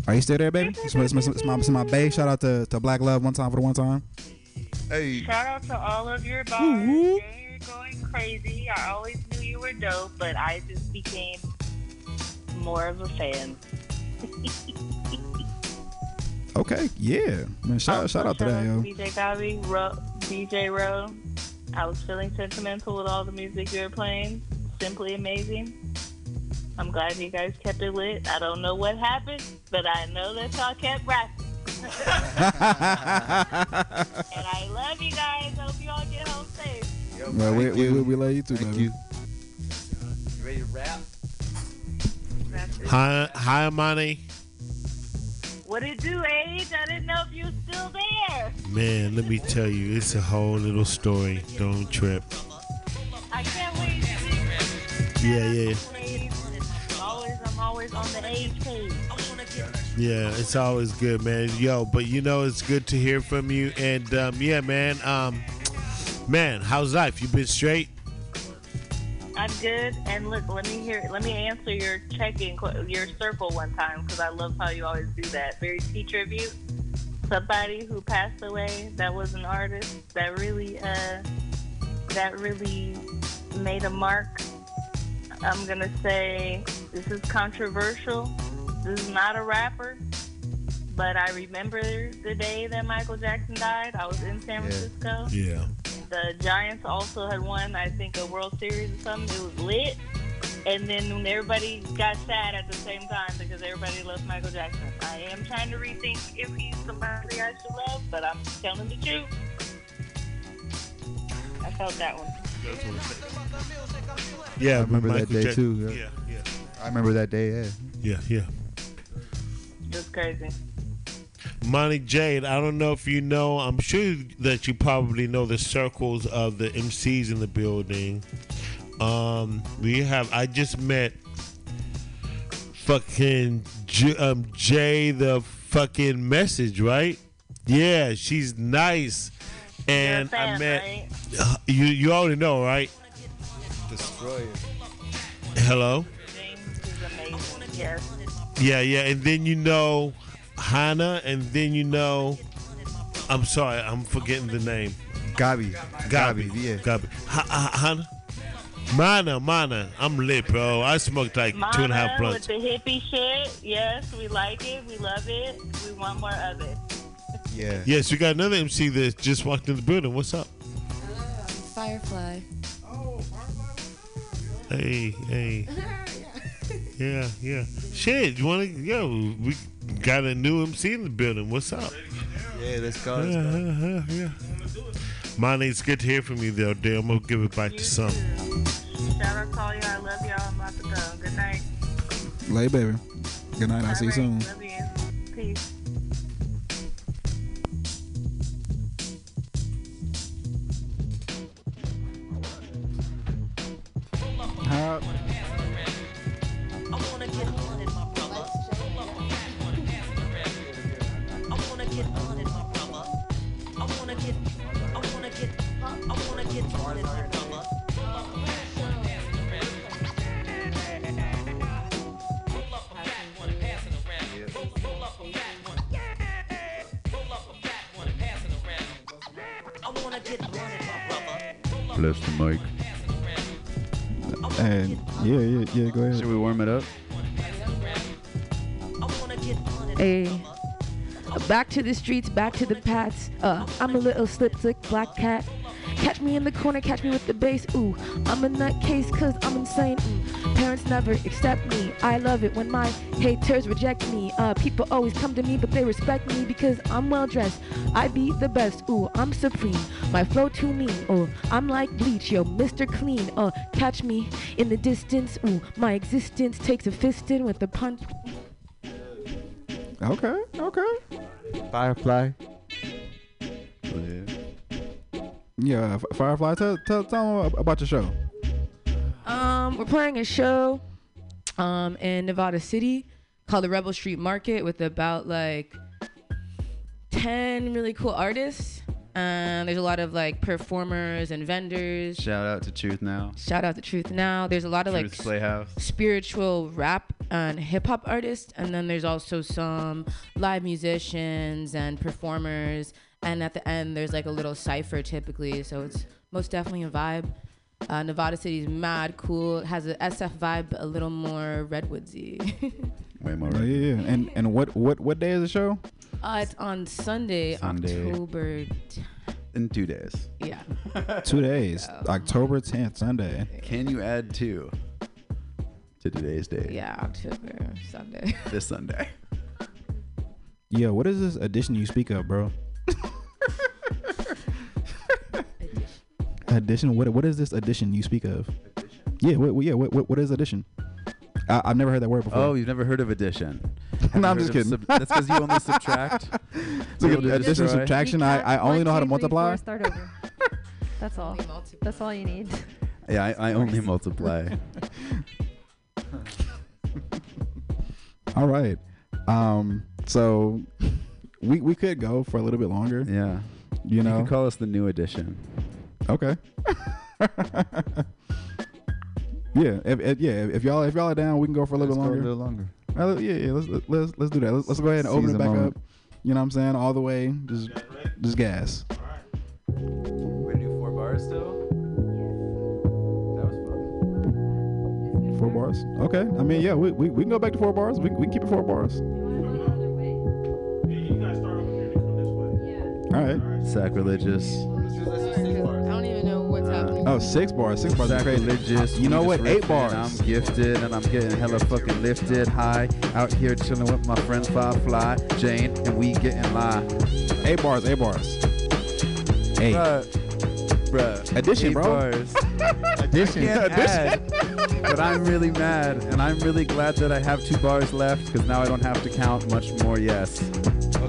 Are you still there, baby? It's, my, it's, my, it's, my, it's my bae. Shout out to, to Black Love one time for the one time. Hey, Shout out to all of your bars. You're going crazy. I always knew you were dope, but I just became more of a fan. Okay, yeah. Man, shout, oh, shout out to that, yo. DJ Gabi, Ro, DJ Ro. I was feeling sentimental with all the music you were playing. Simply amazing. I'm glad you guys kept it lit. I don't know what happened, but I know that y'all kept rapping. and I love you guys. Hope you all get home safe. Well, we, we, we, we love you too, thank baby. you. ready to rap? Hi, hi, Amani. What it do, Age? I didn't know if you was still there. Man, let me tell you, it's a whole little story. Don't trip. I can't wait Yeah, yeah, always, I'm always on the age page. yeah. It's always good, man. Yo, but you know, it's good to hear from you. And um, yeah, man. Um, man, how's life? You been straight? I'm good. And look, let me hear, let me answer your check-in, your circle one time because I love how you always do that. Very teacher of you. Somebody who passed away that was an artist that really, uh, that really made a mark. I'm gonna say this is controversial. This is not a rapper, but I remember the day that Michael Jackson died. I was in San Yeah. Francisco. Yeah. The Giants also had won, I think, a World Series or something. It was lit. And then when everybody got sad at the same time because everybody loves Michael Jackson. I am trying to rethink if he's somebody I should love, but I'm telling the truth. I felt that one. Yeah, I remember that day Jack- too, yeah. Yeah, yeah, I remember that day. Yeah. yeah, yeah. It's crazy. Monty Jade, I don't know if you know, I'm sure that you probably know the circles of the MCs in the building. Um, we have, I just met fucking J, um, Jay the fucking message, right? Yeah, she's nice. And fan, I met, right? you, you already know, right? Destroy it. Hello? James is amazing. Yes. Yeah, yeah, and then you know Hannah, and then you know. I'm sorry, I'm forgetting the name. Gabi. Gabi, Yeah. Gabi. Ha, ha, Hannah. Mana, Mana. I'm lit, bro. I smoked like two and a half Mama with the hippie shit. Yes, we like it. We love it. We want more of it. Yeah. Yes, we got another MC that just walked in the building. What's up? Uh, Firefly. Oh, Firefly. Hey, hey. Yeah, yeah. Shit, you want to? Yo, we got a new MC in the building. What's up? Yeah. Let's go. Uh-huh, yeah, yeah, yeah, yeah. Mana, it's good to hear from you, though. Damn, I'm gonna give it back You to some. Shout out to all y'all. I love y'all. I'm about to go. Good night. Lay, baby. Good night. I'll see you All soon. To the streets, back to the pats. Uh, I'm a little slip slick black cat. Catch me in the corner, catch me with the bass. Ooh, I'm a nutcase cause I'm insane. Ooh, parents never accept me. I love it when my haters reject me. Uh, people always come to me, but they respect me because I'm well dressed. I be the best. Ooh, I'm supreme. My flow too mean. Oh, I'm like bleach, yo, Mr. Clean. Uh, catch me in the distance. Ooh, my existence takes a fist in with a punch. Okay, okay. Firefly. Yeah, F- Firefly. Tell, tell, tell them about your show. Um, we're playing a show um in Nevada City called the Rebel Street Market with about like 10 really cool artists. Um, there's a lot of like performers and vendors. Shout out to Truth Now. Shout out to Truth Now. There's a lot of like Playhouse. spiritual rap and hip hop artists, and then there's also some live musicians and performers. And at the end, there's like a little cipher typically, so it's most definitely a vibe. Uh, Nevada City's mad cool. It has a SF vibe, but a little more redwoodsy. Way more. Oh, yeah, yeah. And and what what what day is the show? uh, it's on Sunday, Sunday. October. T- In two days. yeah. Two days, October 10th, Sunday. Can you add two to today's date? Yeah, October Sunday. This Sunday. Yeah, what is this edition you speak of, bro? Edition. What what is this addition you speak of? Yeah, what, yeah. What, what what is addition? I, I've never heard that word before. Oh, you've never heard of addition? no, I'm just kidding. sub- that's because you only subtract. It's like Build or addition, destroy. subtraction. I, I only know how to multiply. Start over. That's all. That's all you need. Yeah, I, I only multiply. All right. Um. So we we could go for a little bit longer. Yeah. You You know. can call us the new edition. Okay. yeah. If, if yeah. If y'all if y'all are down, we can go for a little Let's bit go a longer. little longer. Uh, yeah, yeah. Let's let's let's do that. Let's, let's go ahead and open Seize it back moment. up. You know what I'm saying? All the way. Just just gas. We're gonna do four bars still. That was fun. Four bars. Okay. I mean, yeah. We, we, we can go back to four bars. We, we can keep it four bars. You wanna go on their way? Yeah, you gotta start over here and come this way. Yeah. All right. Sacrilegious. Happening. Oh, six bars. Six bars is crazy. Sacrilegious. You know what? Eight bars. I'm gifted and I'm getting hella fucking lifted high. Out here chilling with my friend friends Firefly, Jane, and we getting live. Eight bars. Eight bars. Eight. Bruh. Bruh. Addition, Eight bro. bars. Addition. Can't add. but I'm really mad, and I'm really glad that I have two bars left because now I don't have to count much more. Yes.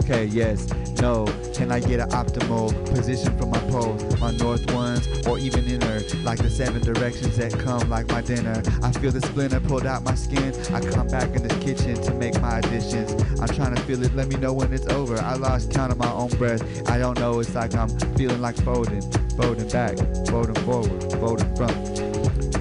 Okay, yes, no. Can I get an optimal position for my pole? My north ones, or even inner, like the seven directions that come like my dinner. I feel the splinter pulled out my skin. I come back in the kitchen to make my additions. I'm trying to feel it. Let me know when it's over. I lost count of my own breath. I don't know. It's like I'm feeling like folding, folding back, folding forward, folding front.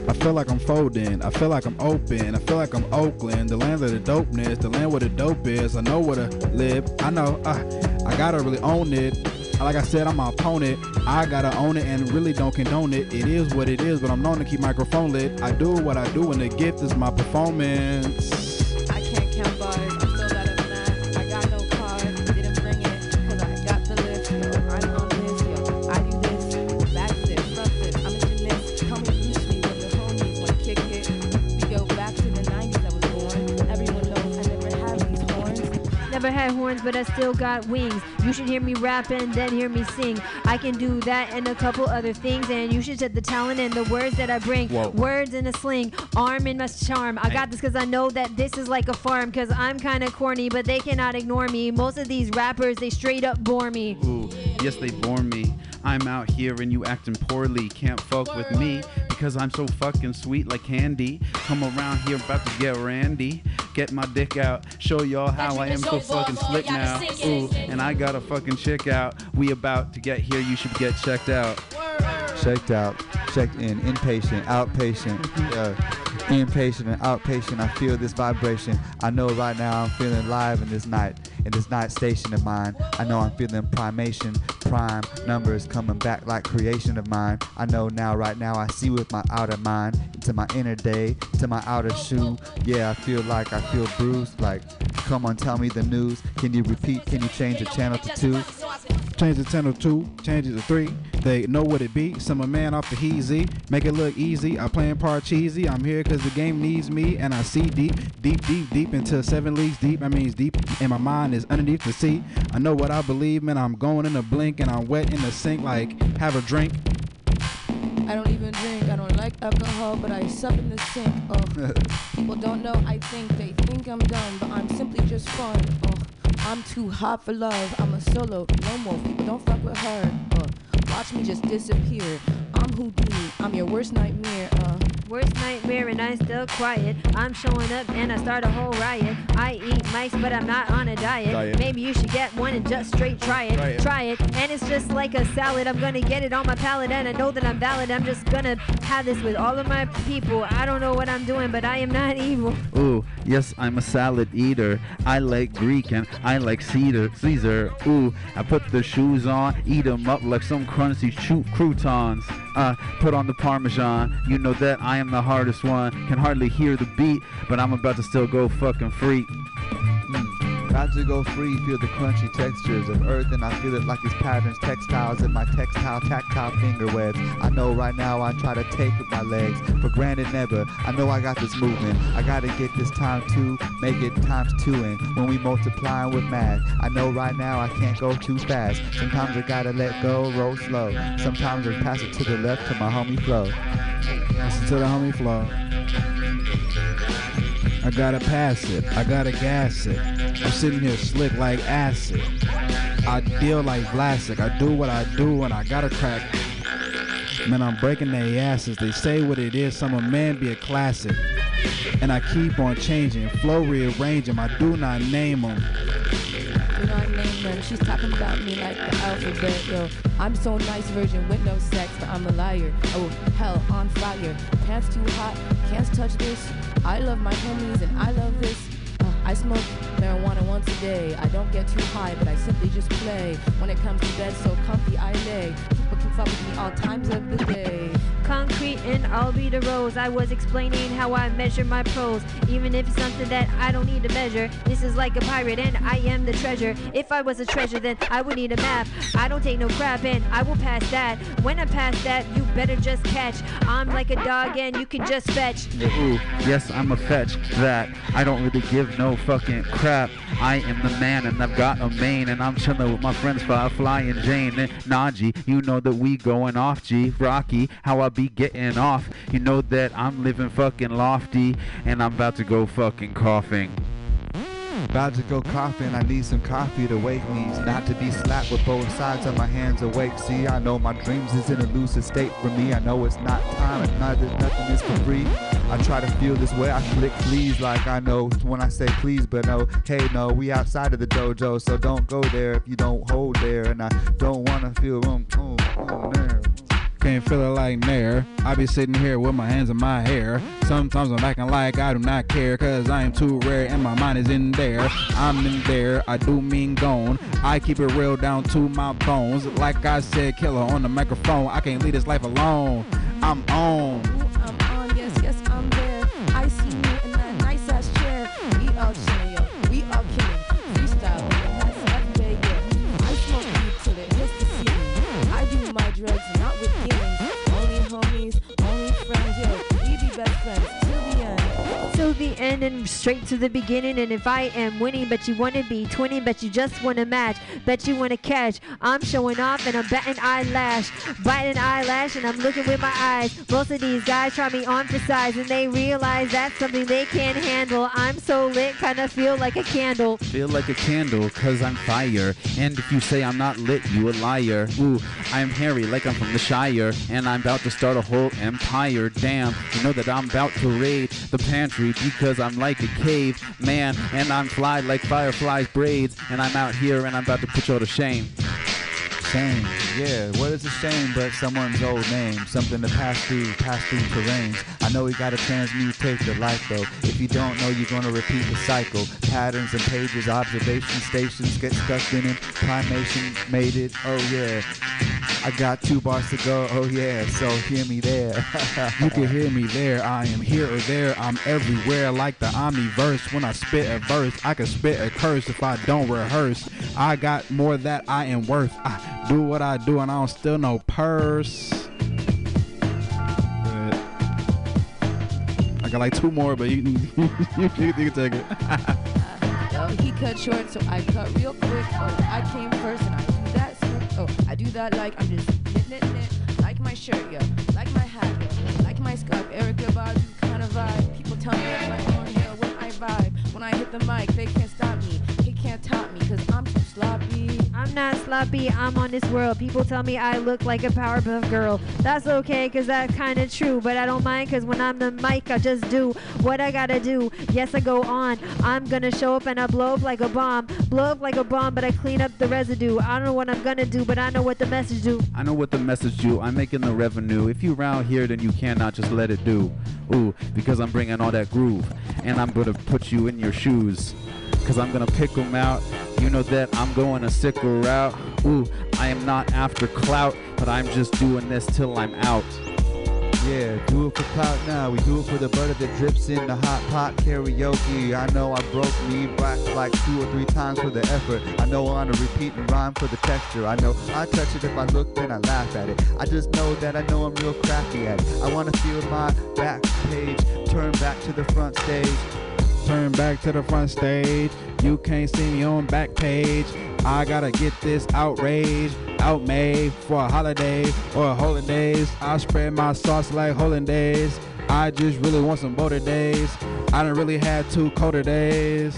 I feel like I'm folding. I feel like I'm open. I feel like I'm Oakland, the land of the dopeness, the land where the dope is. I know where to live. I know. Uh, I gotta really own it. Like I said, I'm my opponent. I gotta own it and really don't condone it. It is what it is, but I'm known to keep microphone lit. I do what I do, and the gift is my performance. But I still got wings. You should hear me rap and then hear me sing. I can do that and a couple other things, and you should set the talent and the words that I bring. Whoa. Words in a sling, arm in my charm. I got this because I know that this is like a farm, because I'm kind of corny, but they cannot ignore me. Most of these rappers, they straight up bore me. Ooh, yes, they bore me. I'm out here and you acting poorly. Can't fuck with me because I'm so fucking sweet like candy. Come around here about to get randy. Get my dick out. Show y'all how I am so fucking slick now. Ooh, and I got a fucking chick out. We about to get here. You should get checked out. Checked out, checked in, inpatient, outpatient, uh, inpatient and outpatient. I feel this vibration. I know right now I'm feeling live in this night, in this night station of mine. I know I'm feeling primation, prime numbers coming back like creation of mine. I know now, right now, I see with my outer mind into my inner day, to my outer shoe. Yeah, I feel like I feel bruised. Like, come on, tell me the news. Can you repeat? Can you change the channel to two? Change the 10 to 2, change it to 3. They know what it be. Some a man off the heezy. Make it look easy. I playing part cheesy. I'm here because the game needs me. And I see deep, deep, deep, deep into seven leagues deep. I means deep. And my mind is underneath the sea. I know what I believe, man. I'm going in a blink and I'm wet in the sink like have a drink. I don't even drink. I don't like alcohol, but I sup in the sink. Oh, people don't know. I think they think I'm dumb, but I'm simply just fun. Oh, I'm too hot for love. I'm a solo. No more don't fuck with her. Uh, watch me just disappear. I'm Houdini. I'm your worst nightmare. Uh, Worst nightmare and I'm still quiet. I'm showing up and I start a whole riot. I eat mice, but I'm not on a diet. Diet. Maybe you should get one and just straight try it. Try it. Try it. And it's just like a salad. I'm gonna get it on my palate and I know that I'm valid. I'm just gonna have this with all of my people. I don't know what I'm doing, but I am not evil. Ooh, yes, I'm a salad eater. I like Greek and I like cedar, Caesar. Ooh, I put the shoes on, eat 'em up like some crunchy chou- croutons. Uh, put on the parmesan. You know that I am the hardest one. Can hardly hear the beat, but I'm about to still go fucking free. About to go free, feel the crunchy textures of earth, and I feel it like these patterns, textiles in my textile, tactile finger webs. I know right now I try to take with my legs, for granted never. I know I got this movement. I gotta get this time two, make it times two, and when we multiply with math, I know right now I can't go too fast. Sometimes I gotta let go, roll slow. Sometimes I pass it to the left to my homie flow. Listen to the homie flow. I gotta pass it. I gotta gas it. I'm sitting here slick like acid. I deal like Vlasic. I do what I do and I gotta crack. Man, I'm breaking their asses. They say what it is. Some a man be a classic. And I keep on changing. Flow rearranging. I do not name them. do not name them. She's talking about me like the alphabet, yo. I'm so nice virgin with no sex, but I'm a liar. Oh, hell, on fire. Pants too hot, can't touch this. I love my homies and I love this. Uh, I smoke marijuana once a day. I don't get too high, but I simply just play. When it comes to bed, so comfy I lay. People can fuck with me all times of the day. Concrete and I'll be the rose. I was explaining how I measure my pros, even if it's something that I don't need to measure. This is like a pirate and I am the treasure. If I was a treasure, then I would need a map. I don't take no crap and I will pass that. When I pass that, you better just catch. I'm like a dog and you can just fetch. Ooh, yes, I'm a fetch that. I don't really give no fucking crap. I am the man and I've got a mane and I'm chilling with my friends Firefly and Jane and Najee. You know that we going off, G. Rocky, how I be getting off. You know that I'm living fucking lofty and I'm about to go fucking coughing. About to go coughing, I need some coffee to wake me. Not to be slapped with both sides of my hands awake. See, I know my dreams is in a lucid state for me. I know it's not time, and neither nothing is for free. I try to feel this way, I click please like I know when I say please, but no, hey no, we outside of the dojo, so don't go there if you don't hold there. And I don't wanna feel um, um, um. Can't feel it like Nair. I be sitting here with my hands in my hair. Sometimes I'm acting like I do not care, cause I am too rare and my mind is in there. I'm in there, I do mean gone. I keep it real down to my bones. Like I said, killer on the microphone. I can't leave this life alone. I'm on. I'm on, yes, yes, I'm there. I see you in that nice ass chair. We yo. We all killing. Freestyle, that's yeah. I smoke weed till it hits the ceiling. I do my drugs friends. The end and straight to the beginning. And if I am winning, but you wanna be twinning, but you just wanna match, bet you wanna catch. I'm showing off and I'm batting eyelash, biting eyelash, and I'm looking with my eyes. Most of these guys try me on for size, and they realize that's something they can't handle. I'm so lit, kinda feel like a candle. Feel like a candle, cause I'm fire. And if you say I'm not lit, you a liar. Ooh, I'm hairy like I'm from the Shire. And I'm about to start a whole empire. Damn, you know that I'm about to raid the pantry because I'm like a cave man. And I'm fly like fireflies braids. And I'm out here and I'm about to put you all to shame. Shame, yeah. What is a shame but someone's old name? Something to pass through, pass through terrains. I know we gotta transmutate the life though. If you don't know, you're gonna repeat the cycle. Patterns and pages, observation stations get stuck in it. Primation made it. Oh yeah. I got two bars to go. Oh yeah. So hear me there. You can hear me there. I am here or there. I'm everywhere like the omniverse. When I spit a verse, I can spit a curse if I don't rehearse. I got more that I am worth. I do what I do and I don't steal no purse. Good. I got like two more, but you, you, you, you can take it. He cut short, so I cut real quick. Oh, I came first and I do that. So, oh, I do that like I'm just knit, knit, knit. Like my shirt, yo. Like my hat, yo. Like my scarf. Erykah Badu kind of vibe. People tell me I'm like on hill when I vibe. When I hit the mic, they can't stop me. Can't top me, cause I'm too sloppy. I'm not sloppy, I'm on this world. People tell me I look like a Powerpuff Girl. That's okay, cause that's kinda true. But I don't mind, cause when I'm the mic, I just do what I gotta do. Yes, I go on. I'm gonna show up and I blow up like a bomb. Blow up like a bomb, but I clean up the residue. I don't know what I'm gonna do, but I know what the message do. I know what the message do. I'm making the revenue. If you round here, then you cannot just let it do. Ooh, because I'm bringing all that groove. And I'm gonna put you in your shoes. Cause I'm gonna pick 'em out. You know that I'm going a sicker route. Ooh, I am not after clout, but I'm just doing this till I'm out. Yeah, do it for clout now. We do it for the butter that drips in the hot pot karaoke. I know I broke me back like two or three times for the effort. I know I'm to repeat and rhyme for the texture. I know I touch it if I look, then I laugh at it. I just know that I know I'm real crafty at it. I wanna feel my back page, turn back to the front stage. Turn back to the front stage. You can't see me on back page. I gotta get this outrage outmade for a holiday or a holidays. I spread my sauce like hollandaise. I just really want some bolder days. I don't really have two colder days.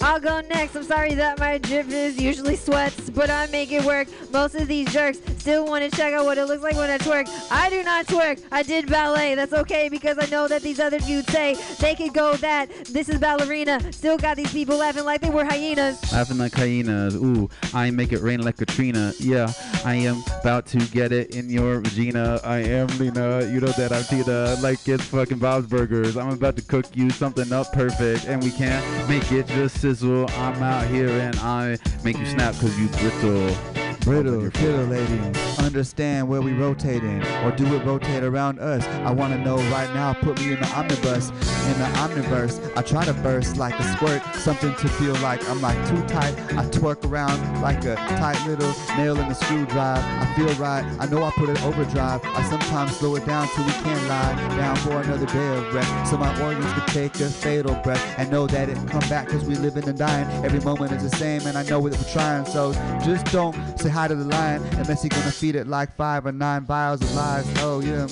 I'll go next. I'm sorry that my drip is usually sweats, but I make it work. Most of these jerks still want to check out what it looks like when I twerk. I do not twerk. I did ballet. That's okay because I know that these other dudes say they could go that. This is ballerina. Still got these people laughing like they were hyenas. Laughing like hyenas. Ooh, I make it rain like Katrina. Yeah, I am about to get it in your vagina. I am Lena. You know that I'm Tina. Like it's fucking Bob's Burgers. I'm about to cook you something up perfect, and we can't make it just sizzle. I'm out here and I make you snap because you brittle. Brittle, titillating, understand where we rotating, or do it rotate around us? I wanna know right now, put me in the omnibus, in the omniverse. I try to burst like a squirt, something to feel like I'm like too tight. I twerk around like a tight little nail in the screwdriver. I feel right, I know I put it overdrive. I sometimes slow it down till we can't lie down for another day of rest. So my organs could take a fatal breath and know that it come back cause we living and dying. Every moment is the same and I know that we're trying. So just don't say hi to the lion and you're gonna feed it like five or nine vials of lies. Oh yeah.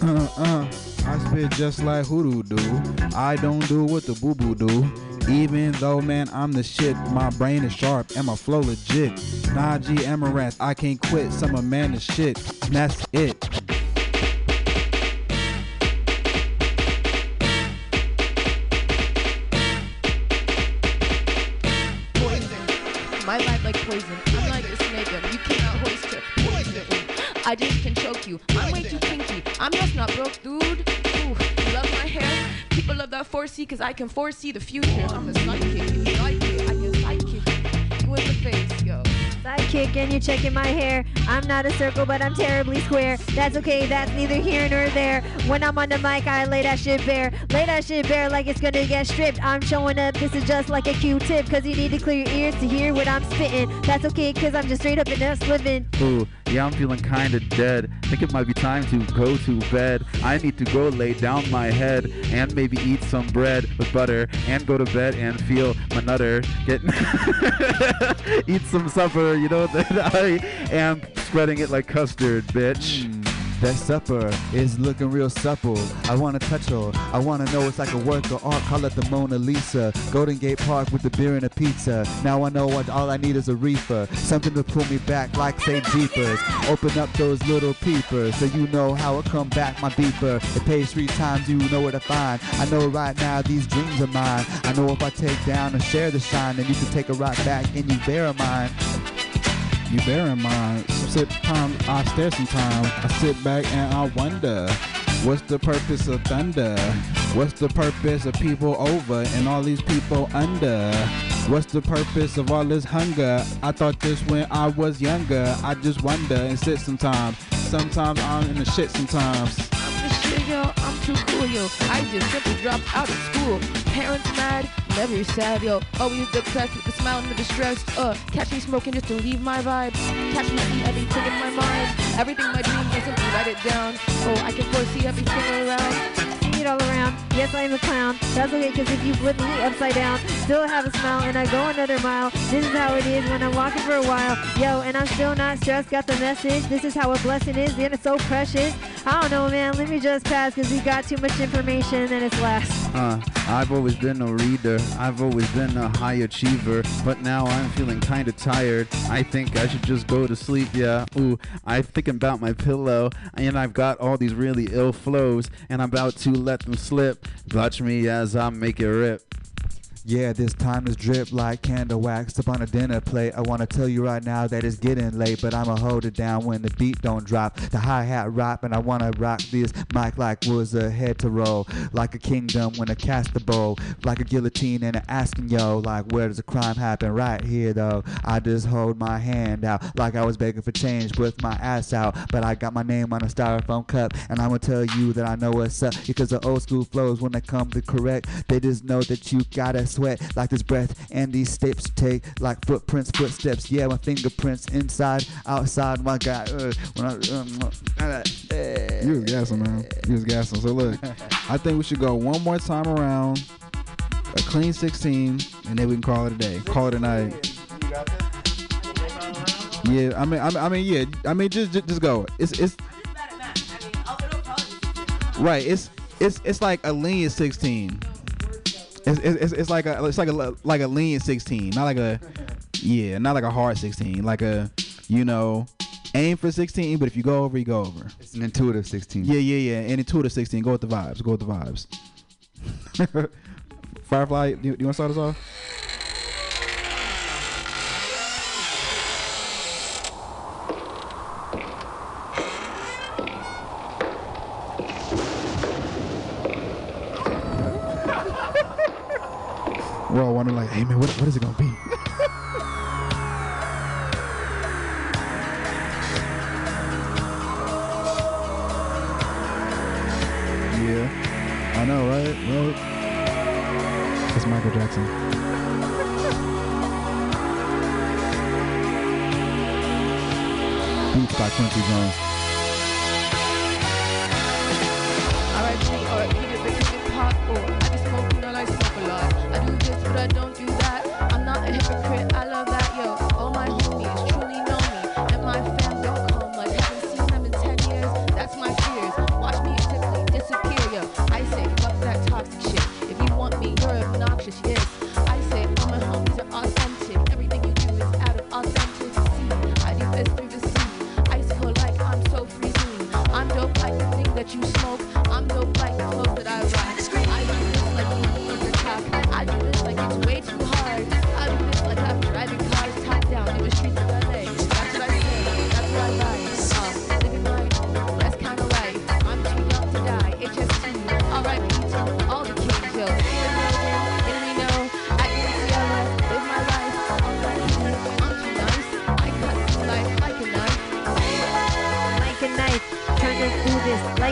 mm, Uh uh. I spit just like hoodoo do. I don't do what the boo boo do. Even though, man, I'm the shit. My brain is sharp and my flow legit. Najee Amaranth, I can't quit. Some man is shit. And that's it. I just can choke you. I'm way too kinky. I'm just not broke, dude. Ooh, you love my hair? People love that 4C because I can foresee the future. I'm a sidekick. If you like it, I can sidekick you in the face, yo. Sidekick and you're checking my hair. I'm not a circle, but I'm terribly square. That's okay, that's neither here nor there. When I'm on the mic, I lay that shit bare. Lay that shit bare like it's gonna get stripped. I'm showing up, this is just like a Q-tip. Cause you need to clear your ears to hear what I'm spitting. That's okay, cause I'm just straight up in us living. Ooh, yeah, I'm feeling kinda dead. Think it might be time to go to bed. I need to go lay down my head and maybe eat some bread with butter and go to bed and feel my nutter. Get eat some supper, you know that I am spreading it like custard, bitch. Hmm. That supper is looking real supple. I wanna touch her. I wanna know it's like a work of art. Call it the Mona Lisa. Golden Gate Park with the beer and a pizza. Now I know what all I need is a reefer. Something to pull me back like say jeepers. Open up those little peepers so you know how it come back my beeper. It pays three times, you know where to find. I know right now these dreams are mine. I know if I take down and share the shine, then you can take a right back and you bear mine. You bear in mind, sometimes I stare sometimes. I sit back and I wonder, what's the purpose of thunder? What's the purpose of people over and all these people under? What's the purpose of all this hunger? I thought this when I was younger. I just wonder and sit sometimes. Sometimes I'm in the shit sometimes. Too cool, yo. I just simply dropped out of school. Parents mad, never sad, yo. Always depressed with the smile and the distress. Uh, catch me smoking just to leave my vibe. Catch me see everything in my mind. Everything my dreams, I simply write it down. Oh, I can foresee everything around. See it all around. Yes, I am a clown. That's okay, cause if you flip me upside down, still have a smile and I go another mile. This is how it is when I'm walking for a while. Yo, and I'm still not stressed. Got the message. This is how a blessing is, and it's so precious. I don't know, man. Let me just pass, cause we got too much information and it's last. Uh, I've always been a reader. I've always been a high achiever. But now I'm feeling kinda tired. I think I should just go to sleep, yeah. Ooh, I'm thinking about my pillow. And I've got all these really ill flows. And I'm about to let them slip. Watch me as I make it rip. Yeah, this time is drip like candle wax up on a dinner plate. I wanna tell you right now that it's getting late, but I'ma hold it down when the beat don't drop. The hi hat rap, and I wanna rock this mic like was a head to roll, like a kingdom when I cast the bow, like a guillotine and an asking yo, like where does the crime happen? Right here though. I just hold my hand out like I was begging for change with my ass out, but I got my name on a styrofoam cup, and I'ma tell you that I know what's up because the old school flows when they come to correct, they just know that you gotta sweat like this breath and these steps you take like footprints, footsteps. Yeah, my fingerprints inside, outside. My God, uh, when I, um, uh, You was gassing, man. You was gassing. So look, I think we should go one more time around, a clean 16, and then we can call it a day. Call it a night. Yeah, I mean, I mean, I mean, yeah, I mean, just, just, just go. It's, it's, right. It's, it's, it's like a lenient 16. It's, it's, it's- like a it's like a like a lean 16, not like a yeah, not like a hard 16, like a you know aim for 16, but if you go over, you go over. It's an intuitive 16. Yeah, yeah, yeah. And intuitive 16, go with the vibes. Go with the vibes. Firefly, do you, do you want to start us off? We're all wondering, like, hey man, what, what is it gonna be? yeah, I know, right? Right? It's Michael Jackson. Beats by Quincy Jones. R.I.P. to the king of pop. Oh, just smoke,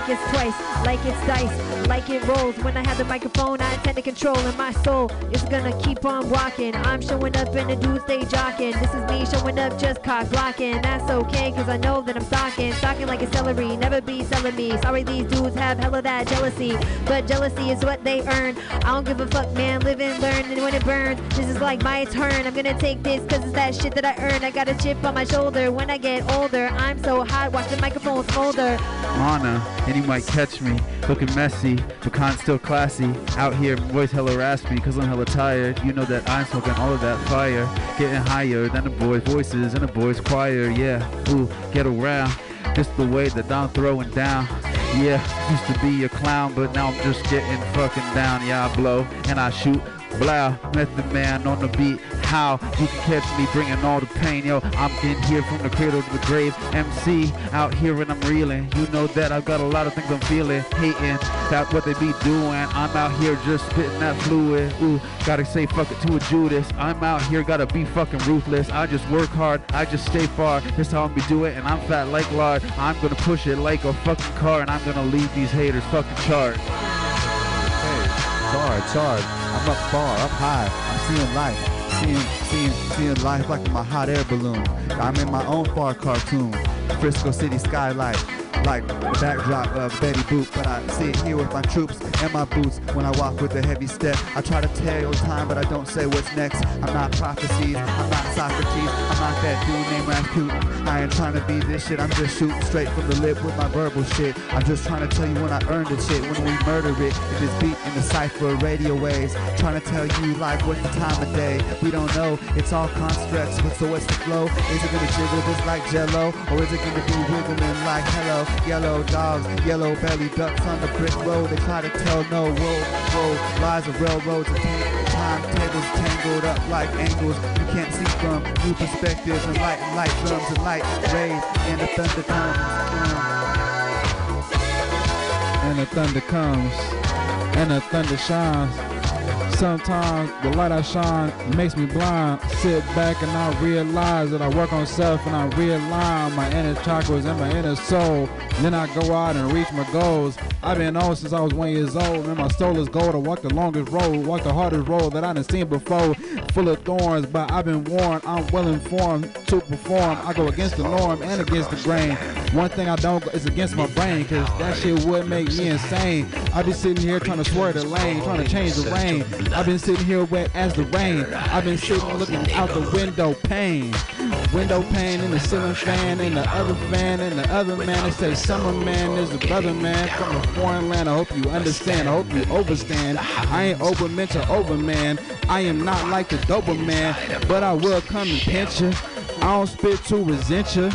like it's twice, like it's dice, like it rolls. When I have the microphone, I intend to control, and my soul is gonna keep on walking. I'm showing up in the dudes stay jocking. This is me showing up just cock blocking. That's okay, cause I know that I'm stalking, stalking like a celery. Never be selling me. Sorry, these dudes have hella that jealousy, but jealousy is what they earn. I don't give a fuck, man. Live and learn, and when it burns, this is like my turn. I'm gonna take this cause it's that shit that I earned. I got a chip on my shoulder. When I get older, I'm so hot, watch the microphone smolder. Anna, and you might catch me looking messy, but con still classy. Out here, voice hella raspy, cause I'm hella tired. You know that I'm smoking all of that fire, getting higher than the boys' voices in the boys' choir. Yeah, ooh, get around. Just the way that I'm throwing down. Yeah, used to be a clown, but now I'm just getting fucking down. Yeah, I blow and I shoot. Blow, Method Man on the beat. How you can catch me bringing all the pain, yo. I'm in here from the cradle to the grave. MC out here and I'm reeling. You know that I've got a lot of things I'm feeling, hating. That's what they be doing. I'm out here just spitting that fluid. Ooh, gotta say fuck it to a Judas. I'm out here, gotta be fucking ruthless. I just work hard, I just stay far. This how I'm be do it, and I'm fat like lard. I'm gonna push it like a fucking car, and I'm gonna leave these haters fucking charge, charge. I'm up far, up high. I'm seeing life. Seeing, seeing, seeing life like my hot air balloon. I'm in my own far cartoon. Frisco City skylight. Like backdrop of Betty Boop, but I sit here with my troops and my boots when I walk with a heavy step. I try to tell time, but I don't say what's next. I'm not prophecies, I'm not Socrates, I'm not that dude named Rasputin. I ain't trying to be this shit, I'm just shooting straight from the lip with my verbal shit. I'm just trying to tell you when I earned the shit, when we murder it. In this beat in the cipher radio waves, trying to tell you like what's the time of day. We don't know, it's all constructs, but so what's the flow? Is it gonna jiggle just like jello, or is it gonna be wiggling like hello? Yellow dogs, yellow belly ducks on the brick road. They try to tell no, whoa, whoa, lies of railroads and timetables tangled up like angles you can't see from new perspectives and light and light drums and light rays and the thunder comes. and the thunder comes, and the thunder shines. Sometimes the light I shine makes me blind. Sit back and I realize that I work on self and I realign my inner chakras and my inner soul. Then I go out and reach my goals. I've been on since I was one years old, and my soul is gold. I walk the longest road, walk the hardest road that I done seen before. Full of thorns, but I've been warned. I'm well informed to perform. I go against the norm and against the grain. One thing I don't go is against my brain, cause that shit would make me insane. I be sitting here trying to swerve the lane, trying to change the rain. I've been sitting here wet as the rain. I've been sitting looking out the window pane. window pane and the ceiling fan and the other fan and the other man. They say summer man is a brother man from a foreign land. I hope you understand. I hope you overstand. I ain't over to over man. I am not like the Doberman, but I will come and pinch you. I don't spit to resent you.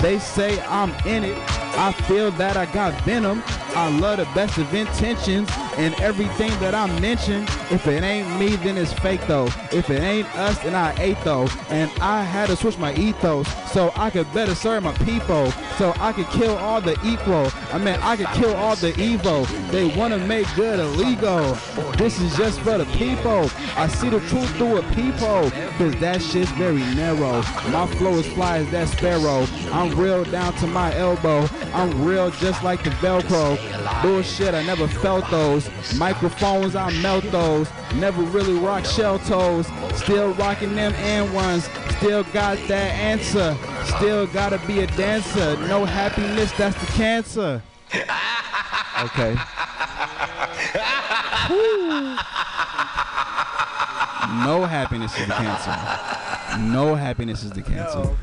They say I'm in it. I feel that I got venom. I love the best of intentions and everything that I mention. If it ain't me, then it's fake though. If it ain't us, then I ate though. And I had to switch my ethos so I could better serve my people. So I could kill all the equal. I mean, I could kill all the evil. They wanna make good illegal. This is just for the people. I see the truth through a peephole. Cause that shit's very narrow. My flow is fly as that sparrow. I'm real down to my elbow. I'm real just like the Velcro. Bullshit, I never felt those. Microphones, I melt those. Never really rock shell toes. Still rocking them and ones. Still got that answer. Still gotta be a dancer. No happiness, that's the cancer. Okay. Woo. No happiness is the cancer. No happiness is the cancer.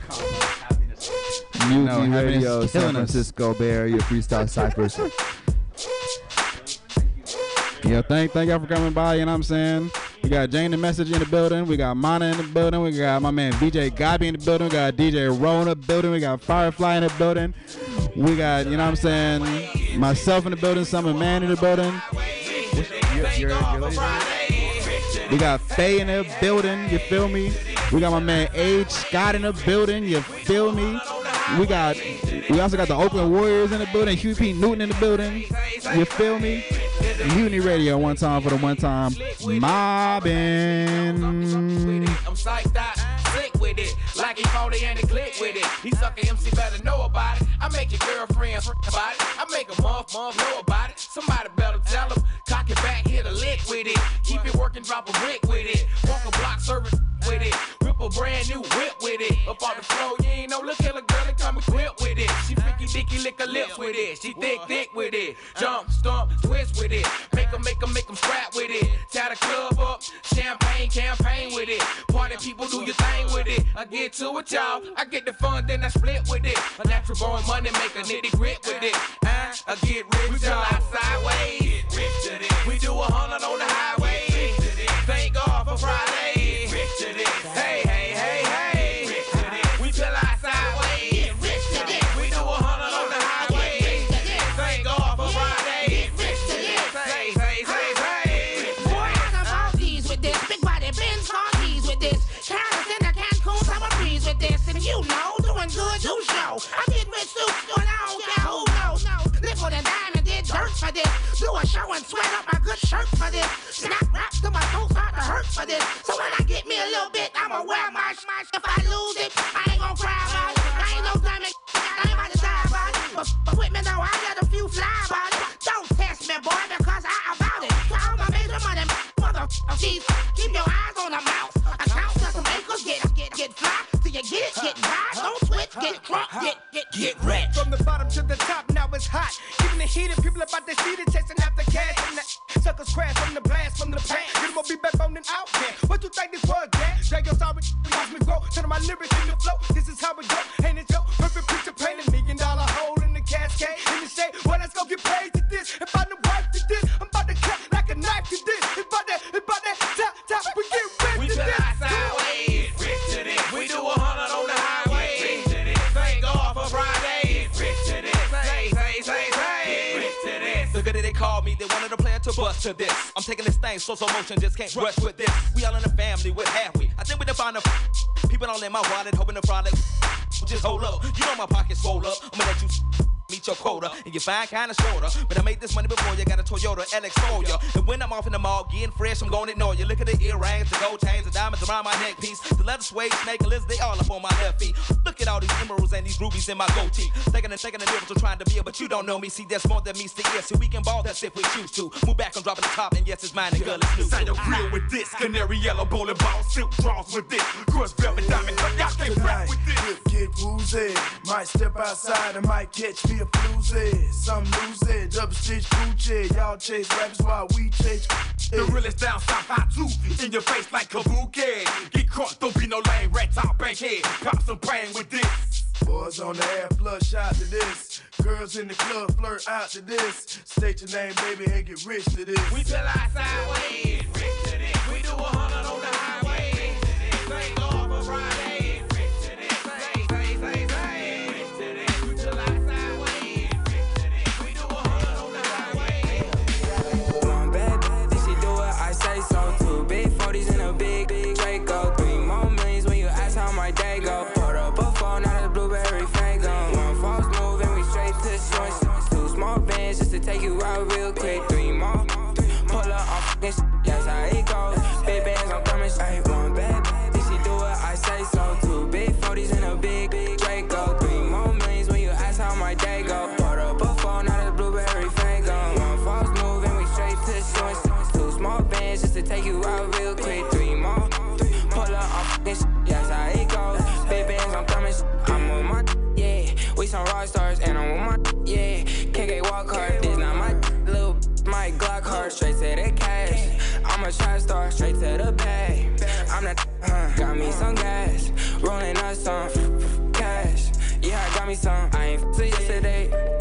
Mutiny No, Radio, San killing us. Francisco Bay Area Freestyle Cyphers. Yeah, thank thank y'all for coming by, you know what I'm saying? We got Jane the Message in the building, we got Mana in the building, we got my man VJ Gabi in the building, we got DJ Ron in the building, we got Firefly in the building, we got, you know what I'm saying, myself in the building, Summer Man in the building. We got Faye in the building, you feel me? We got my man Age Scott in the building, you feel me? We got we also got the Oakland Warriors in the building, Huey P. Newton in the building. You feel me? Mutiny Radio one time for the one time mobbing. Like he phony and he click with it. He sucker MC better know about it. I make your girlfriend about it. I make a month, month know about it. Somebody better tell him. Cock it back, hit a lick with it. Keep it working, drop a brick with it. Walk a block, service with it. Rip a brand new whip with it. Up on the floor, you ain't no look killer girl and come equipped with it. She freaky dicky lick her lips with it. She thick, thick with it. Jump, stomp, twist with it. Make 'em, make 'em, make 'em scrap with it. Tie the club up, champagne campaign with it. Party people do your thing with it. I get to it, y'all. I get the fun, then I split with it. A natural born money make a nitty grit with it. Uh, I get rich, y'all. sideways. We do a hundred on the highway. Thank God for Friday. Do a show and sweat up my good shirt for this. Snap rap to my toes start to hurt for this. So when I get me a little bit, I'ma wear my smash. If I lose it, I ain't gonna cry about it. I ain't no diamond. I ain't about to die about it. But, but with me now, I got a few fly about it. Don't test me, boy, because I about it. To all my major money, motherfuckers, keep your eyes on the mouse. Account to some acres, get, get, get fly. Till you get it, get by. Don't switch, get crunk, get, get, get rich. From the bottom to the top, now it's hot. Giving the heat and people about Thing slow, slow motion, just can't rush with this. We all in the family, with half we. I think we done the a people all in my wallet, hoping to it. Just hold up, you know my pocket's swole up. I'ma let you your quota, and you find kinda shorter. But I made this money before you got a Toyota LX for ya. And when I'm off in the mall, getting fresh, I'm gonna ignore you. Look at the earrings, the gold chains, the diamonds around my neck piece, the leather suede, snake and lizard, they all up on my left feet. Look at all these emeralds and these rubies in my goatee. Thinking and thinking the difference, trying to be it, but you don't know me. See, there's more than meets the ear. So we can ball that's if we choose to. Move back, I'm dropping the top, and yes, it's mine and girl, it's new. Sign your grill with this, canary yellow bowling ball, silk draws with this, crushed velvet diamond, but y'all can't rap with this. Get woozy, might step outside and might catch me a floozy, some losing, double stitch Gucci. Y'all chase rappers while we chase. The realest down south, I too. In your face like Kabuki. Get caught, don't be no lame rat top bankhead. Pop some brain with this. Boys on the air, flush out to this. Girls in the club, flirt out to this. State your name, baby, and get rich to this. We tell our sideways. We do to take you out real quick. Three more, pull up fucking shit, that's how it goes. Big bands, I'm coming straight. One bad bitch, she do what I say so. Two big 40s and a big, big Draco. Three more millions when you ask how my day go. Put up a phone, now the blueberry fango. One false move and we straight to joints. Two small bands just to take you out real quick. Three more, pull up fucking shit, that's how it goes. Big bands, I'm coming. I'm with my yeah. We some rock stars and I'm with my yeah. Get walk hard. A trap star. Straight to the bag. I'm the huh. Got me some gas. Rolling up some cash. Yeah, I got me some. I ain't f- yesterday.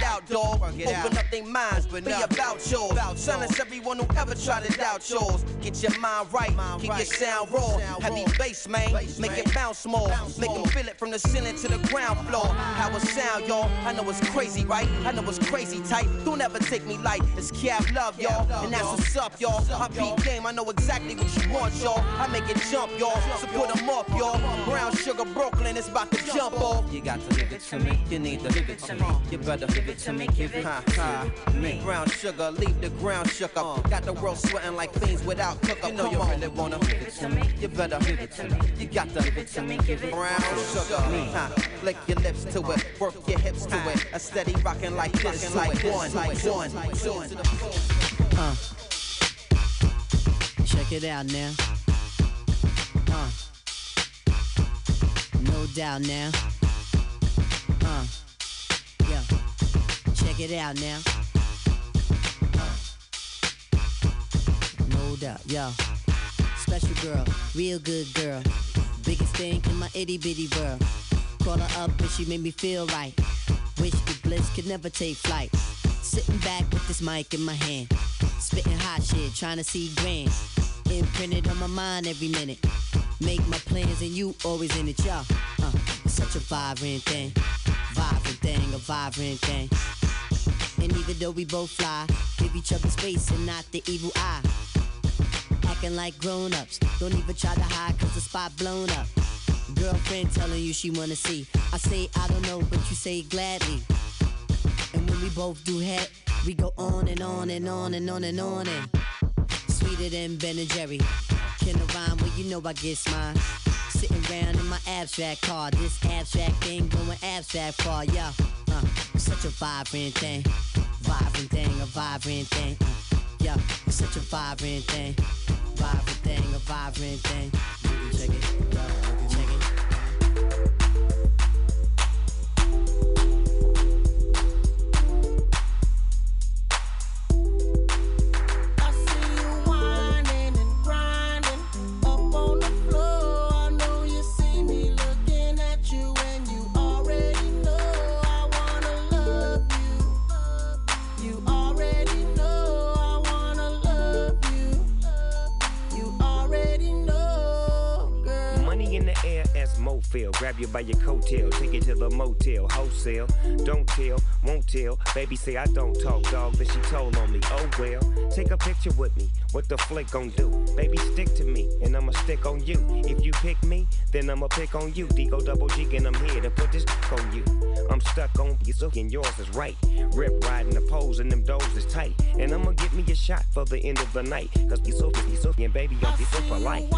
out, dog. Open up their minds. But be about yours. Silence everyone who ever tried to doubt yours. Get your mind right. Keep your sound raw. Heavy bass, man. Make it bounce more. Make them feel it from the ceiling to the ground floor. How it sound, y'all. I know it's crazy, right? I know it's crazy tight. Don't ever take me light. It's Cav Love, y'all. And that's what's up, y'all. My beat game, I know exactly what you want, y'all. I make it jump, y'all. So put them up, y'all. Brown Sugar Brooklyn is about to jump off. You got to give it to me. You need to give it to me. You better give it to me. Give it Ha, to me. Brown sugar, leave the ground shook up. Got the world sweating like fiends without cook up. You know you really wanna give it to me. You better give it to me. You got to give it to me. Give it brown sugar. Ha, lick your lips to it, work your hips to it. A steady rocking like this, like one, like one, one. Uh. Check it out now. Uh. No doubt now. Uh. It out now. No doubt, yo. Special girl, real good girl. Biggest thing in my itty bitty world. Call her up and she made me feel right. Wish the bliss could never take flight. Sitting back with this mic in my hand. Spitting hot shit, trying to see grand. Imprinted on my mind every minute. Make my plans and you always in it, y'all. Uh, it's such a vibrant thing. Vibrant thing, a vibrant thing. And even though we both fly, give each other space and not the evil eye. Acting like grown ups. Don't even try to hide cause the spot blown up. Girlfriend telling you she wanna see. I say I don't know, but you say gladly. And when we both do head, we go on and on and on and on and on and sweeter than Ben and Jerry. Can I rhyme? Well, you know I get mine. Sitting around in my abstract car, this abstract thing going abstract far, yeah. It's such a vibrant thing, vibrant thing, a vibrant thing. Uh, yeah, it's such a vibrant thing, vibrant thing, a vibrant thing. Check it, check it. Mofil. Grab you by your coattail, take you to the motel, wholesale. Don't tell, won't tell. Baby say I don't talk, dog. Then she told on me. Oh well, take a picture with me. What the flick gon' do? Baby, stick to me, and I'ma stick on you. If you pick me, then I'ma pick on you. Digo double G, and I'm here to put this on you. I'm stuck on you, so and yours is right. Rip riding the poles, and them doors is tight. And I'ma get me a shot for the end of the night. Cause you so, you so, and baby, I'll be so for life.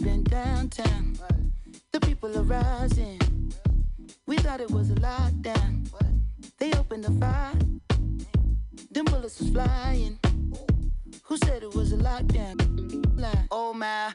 Been downtown. The people are rising. We thought it was a lockdown. They opened the fire. Them bullets was flying. Who said it was a lockdown? Oh my,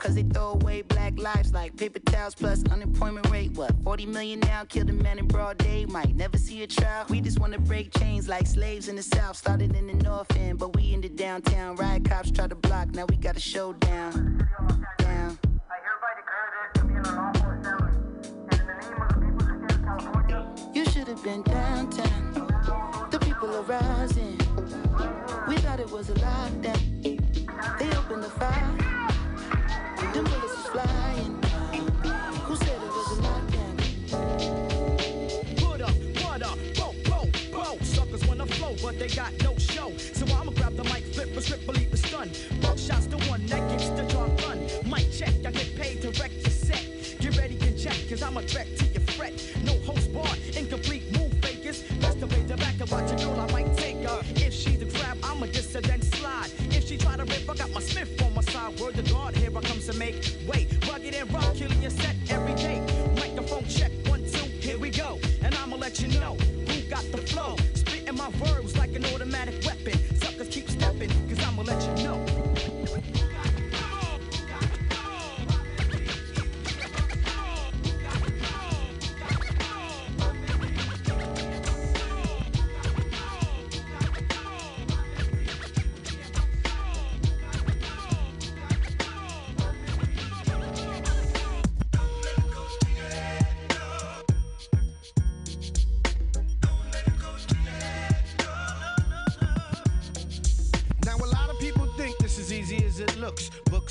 Cause they throw away black lives like paper towels plus unemployment rate. What, 40 million now? Killed a man in broad day. Might never see a trial. We just wanna break chains like slaves in the south. Started in the north end, but we in the downtown. Riot cops try to block, now we got a showdown. Down. You should have been downtown. The people are rising. We thought it was a lockdown. They opened the fire. They got no show. So I'ma grab the mic, flip a strip, believe the stun. Buck shots the one that gets the job done. Mic check, I get paid to wreck your set. Get ready and check, cause I'm a threat to your fret. No host bar, incomplete move fakers. Best to the back and watch a girl, I might take her. If she's a crab, I'm a dissident slide. If she try to rip, I got my Smith on my side. Word to God, here I come to make way. Rugged and rock, killing your set every day. Microphone check, one, two, here we go. And I'ma let you know who got the flow my word like an automatic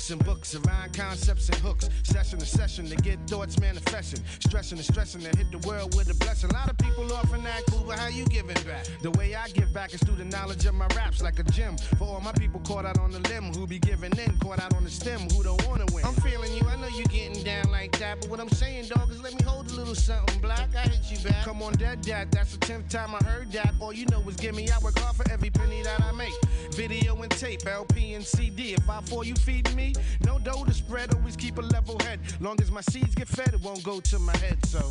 Books and books around concepts and hooks. Session to session to get thoughts manifesting. Stressing and stressing to hit the world with a blessing. A lot of people often act cool, but how you giving back? The way I give back is through the knowledge of my raps, like a gym. For all my people caught out on the limb, who be giving in, caught out on the stem, who don't wanna win. I'm feeling you, I know you getting down like that, but what I'm saying, dog, is let me hold a little something black. I hit you back. Come on, dead dad, that's the tenth time I heard that. All you know is give me, I work hard for every penny that I make. Video and tape, LP and CD. If I fall, you feeding me? No dough to spread, always keep a level head. Long as my seeds get fed, it won't go to my head, so.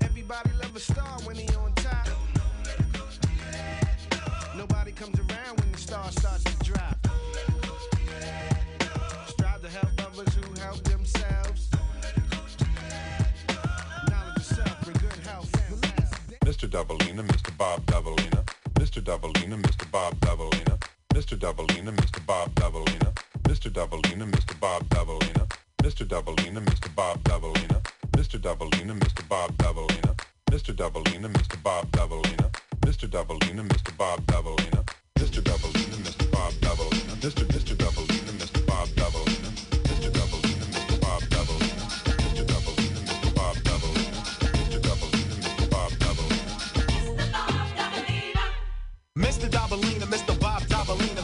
Everybody love a star when he on top. Nobody comes around when the star starts to drop. Strive to help others who help themselves. Mr. Dobalina, Mr. Bob Dobalina, Mr. Dobalina, Mr. Bob Dobalina, Mr. Dobalina, Mr. Bob Dobalina, Mr. Dobalina, Mr. Bob Dobalina, Mr. Dobalina, Mr. Bob Dobalina, Mr. Dobalina, Mr. Bob Dobalina, Mr. Dobalina, Mr. Bob Dobalina, Mr. Dobalina, Mr. Bob Dobalina, Mr. Dobalina, Mr. Bob Dobalina, Mr. Mr. Dobalina, Mr. Bob Dobalina, Mr. Dobalina, Mr. Bob Dobalina, Mr. Dobalina, Mr. Bob Dobalina, Mr. Dobalina, Mr. Bob Dobalina. Mr. Dobalina, Mr. Bob Dobalina,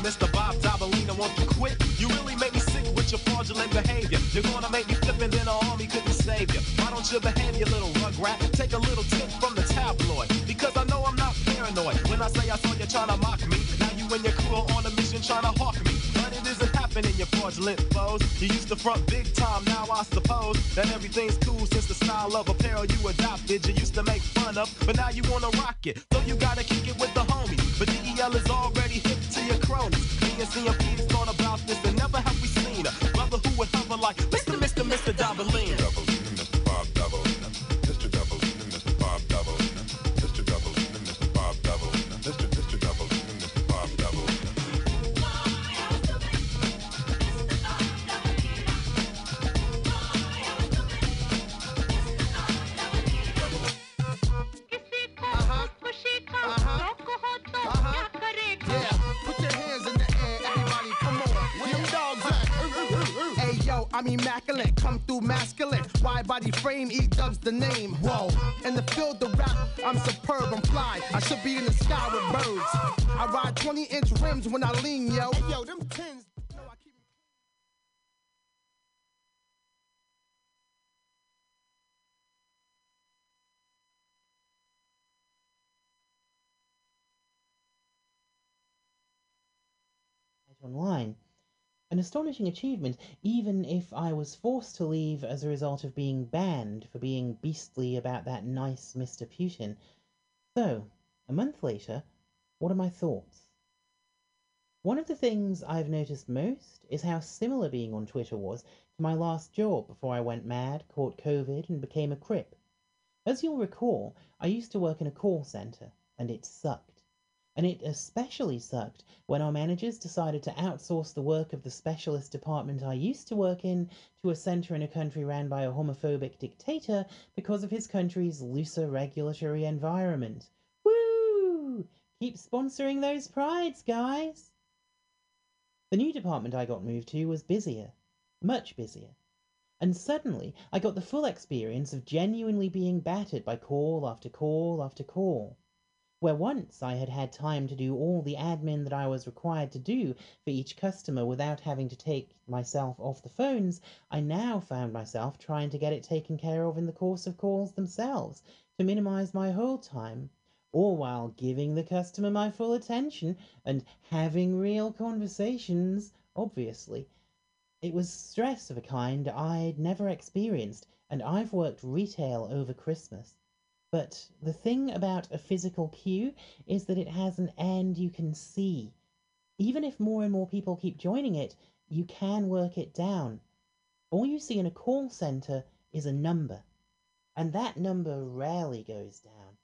Mr. Bob Dobalina, won't you quit? You really make me sick with your fraudulent behavior. You're gonna make me flip and then the army couldn't save you. Why don't you behave, you little rugrat? Take a little tip from the tabloid. Because I know I'm not paranoid. When I say I saw you trying to mock me, now you and your crew are on a mission trying to hawk me. But it isn't happening, your fraudulent foes. You used to front big time, now I suppose that everything's cool since the style of apparel you adopted. You used to make fun of, but now you wanna rock it. So you gotta kick it with the homies. But DEL is already here cronies. Me and CMP's thought about this and never have we seen a brother who would hover like Mr. Mr. Mr. Dobalina. Mr. body frame, E dubs the name. Whoa, in the field of rap, I'm superb, I'm fly. I should be in the sky with birds. I ride 20 inch rims when I lean, yo. Hey yo, them tins. online. An astonishing achievement, even if I was forced to leave as a result of being banned for being beastly about that nice Mr. Putin. So, a month later, what are my thoughts? One of the things I've noticed most is how similar being on Twitter was to my last job before I went mad, caught COVID, and became a crip. As you'll recall, I used to work in a call centre, and it sucked. And it especially sucked when our managers decided to outsource the work of the specialist department I used to work in to a centre in a country ran by a homophobic dictator because of his country's looser regulatory environment. Woo! Keep sponsoring those prides, guys! The new department I got moved to was busier, much busier. And suddenly I got the full experience of genuinely being battered by call after call after call. Where once I had had time to do all the admin that I was required to do for each customer without having to take myself off the phones, I now found myself trying to get it taken care of in the course of calls themselves to minimize my hold time, all while giving the customer my full attention and having real conversations, obviously. It was stress of a kind I'd never experienced, and I've worked retail over Christmas. But the thing about a physical queue is that it has an end you can see. Even if more and more people keep joining it, you can work it down. All you see in a call center is a number, and that number rarely goes down,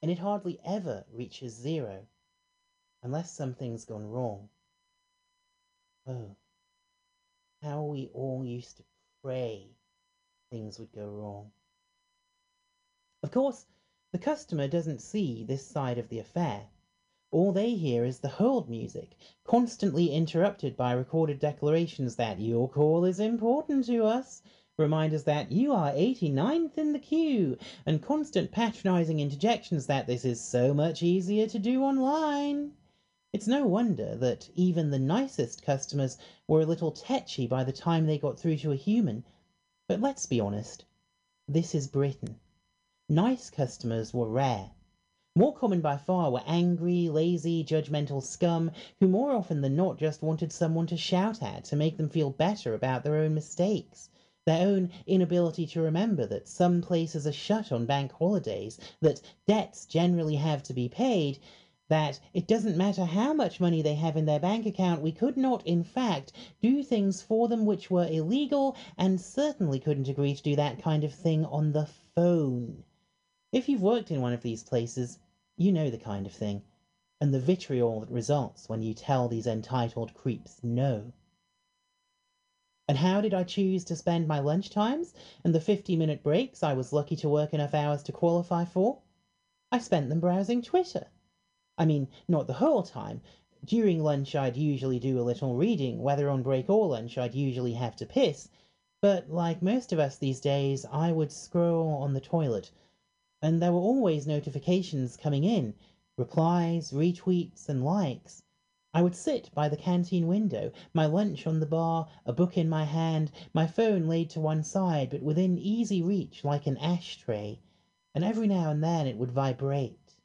and it hardly ever reaches zero, unless something's gone wrong. Oh, how we all used to pray things would go wrong. Of course, the customer doesn't see this side of the affair. All they hear is the hold music, constantly interrupted by recorded declarations that your call is important to us, reminders that you are 89th in the queue, and constant patronizing interjections that this is so much easier to do online. It's no wonder that even the nicest customers were a little tetchy by the time they got through to a human. But let's be honest, this is Britain. Nice customers were rare. More common by far were angry, lazy, judgmental scum who more often than not just wanted someone to shout at to make them feel better about their own mistakes, their own inability to remember that some places are shut on bank holidays, that debts generally have to be paid, that it doesn't matter how much money they have in their bank account, we could not, in fact, do things for them which were illegal, and certainly couldn't agree to do that kind of thing on the phone. If you've worked in one of these places, you know the kind of thing, and the vitriol that results when you tell these entitled creeps no. And how did I choose to spend my lunch times and the 50 minute breaks I was lucky to work enough hours to qualify for? I spent them browsing Twitter. I mean, not the whole time. During lunch, I'd usually do a little reading, whether on break or lunch, I'd usually have to piss. But like most of us these days, I would scroll on the toilet, and there were always notifications coming in replies, retweets, and likes. I would sit by the canteen window, my lunch on the bar, a book in my hand, my phone laid to one side but within easy reach like an ashtray, and every now and then it would vibrate.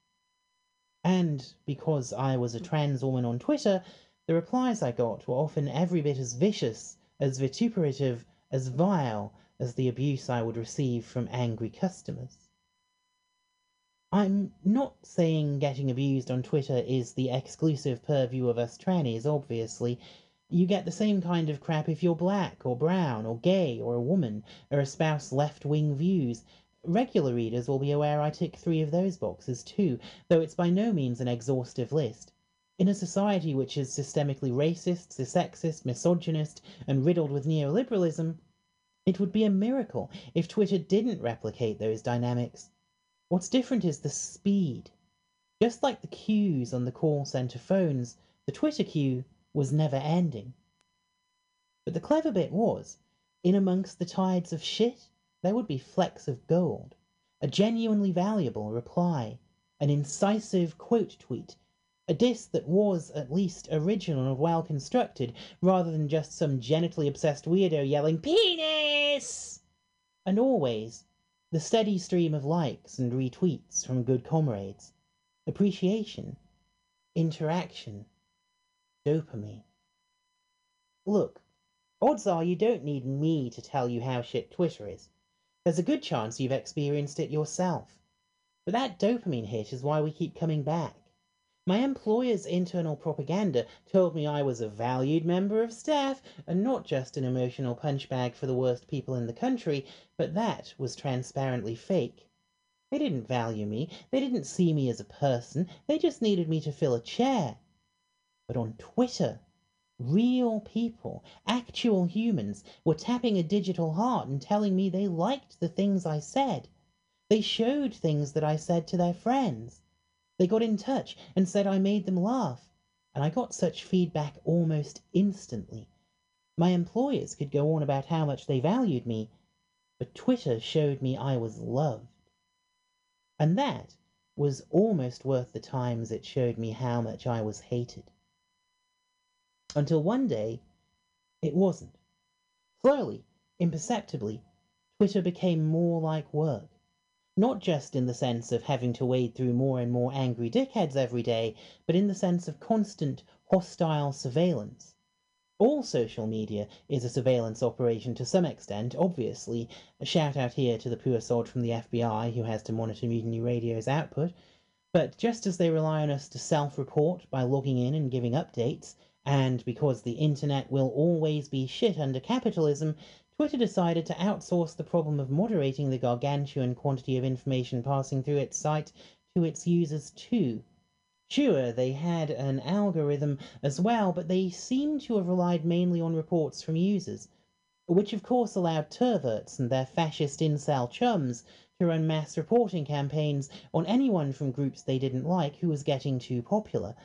And because I was a trans woman on Twitter, the replies I got were often every bit as vicious, as vituperative, as vile as the abuse I would receive from angry customers. I'm not saying getting abused on Twitter is the exclusive purview of us trannies, obviously. You get the same kind of crap if you're black, or brown, or gay, or a woman, or espouse left wing views. Regular readers will be aware I tick three of those boxes too, though it's by no means an exhaustive list. In a society which is systemically racist, sexist, misogynist, and riddled with neoliberalism, it would be a miracle if Twitter didn't replicate those dynamics. What's different is the speed. Just like the queues on the call center phones, the Twitter queue was never ending. But the clever bit was, in amongst the tides of shit, there would be flecks of gold, a genuinely valuable reply, an incisive quote tweet, a diss that was at least original and well constructed, rather than just some genitally obsessed weirdo yelling penis. And always the steady stream of likes and retweets from good comrades, appreciation, interaction, dopamine. Look, odds are you don't need me to tell you how shit Twitter is. There's a good chance you've experienced it yourself. But that dopamine hit is why we keep coming back. My employer's internal propaganda told me I was a valued member of staff and not just an emotional punchbag for the worst people in the country, but that was transparently fake. They didn't value me, they didn't see me as a person, they just needed me to fill a chair. But on Twitter, real people, actual humans, were tapping a digital heart and telling me they liked the things I said. They showed things that I said to their friends. They got in touch and said I made them laugh, and I got such feedback almost instantly. My employers could go on about how much they valued me, but Twitter showed me I was loved. And that was almost worth the times it showed me how much I was hated. Until one day, it wasn't. Slowly, imperceptibly, Twitter became more like work. Not just in the sense of having to wade through more and more angry dickheads every day, but in the sense of constant, hostile surveillance. All social media is a surveillance operation to some extent, obviously. A shout out here to the poor sod from the FBI who has to monitor Mutiny Radio's output. But just as they rely on us to self report by logging in and giving updates, and because the internet will always be shit under capitalism, Twitter decided to outsource the problem of moderating the gargantuan quantity of information passing through its site to its users too. Sure, they had an algorithm as well, but they seem to have relied mainly on reports from users, which of course allowed turverts and their fascist incel chums to run mass reporting campaigns on anyone from groups they didn't like who was getting too popular.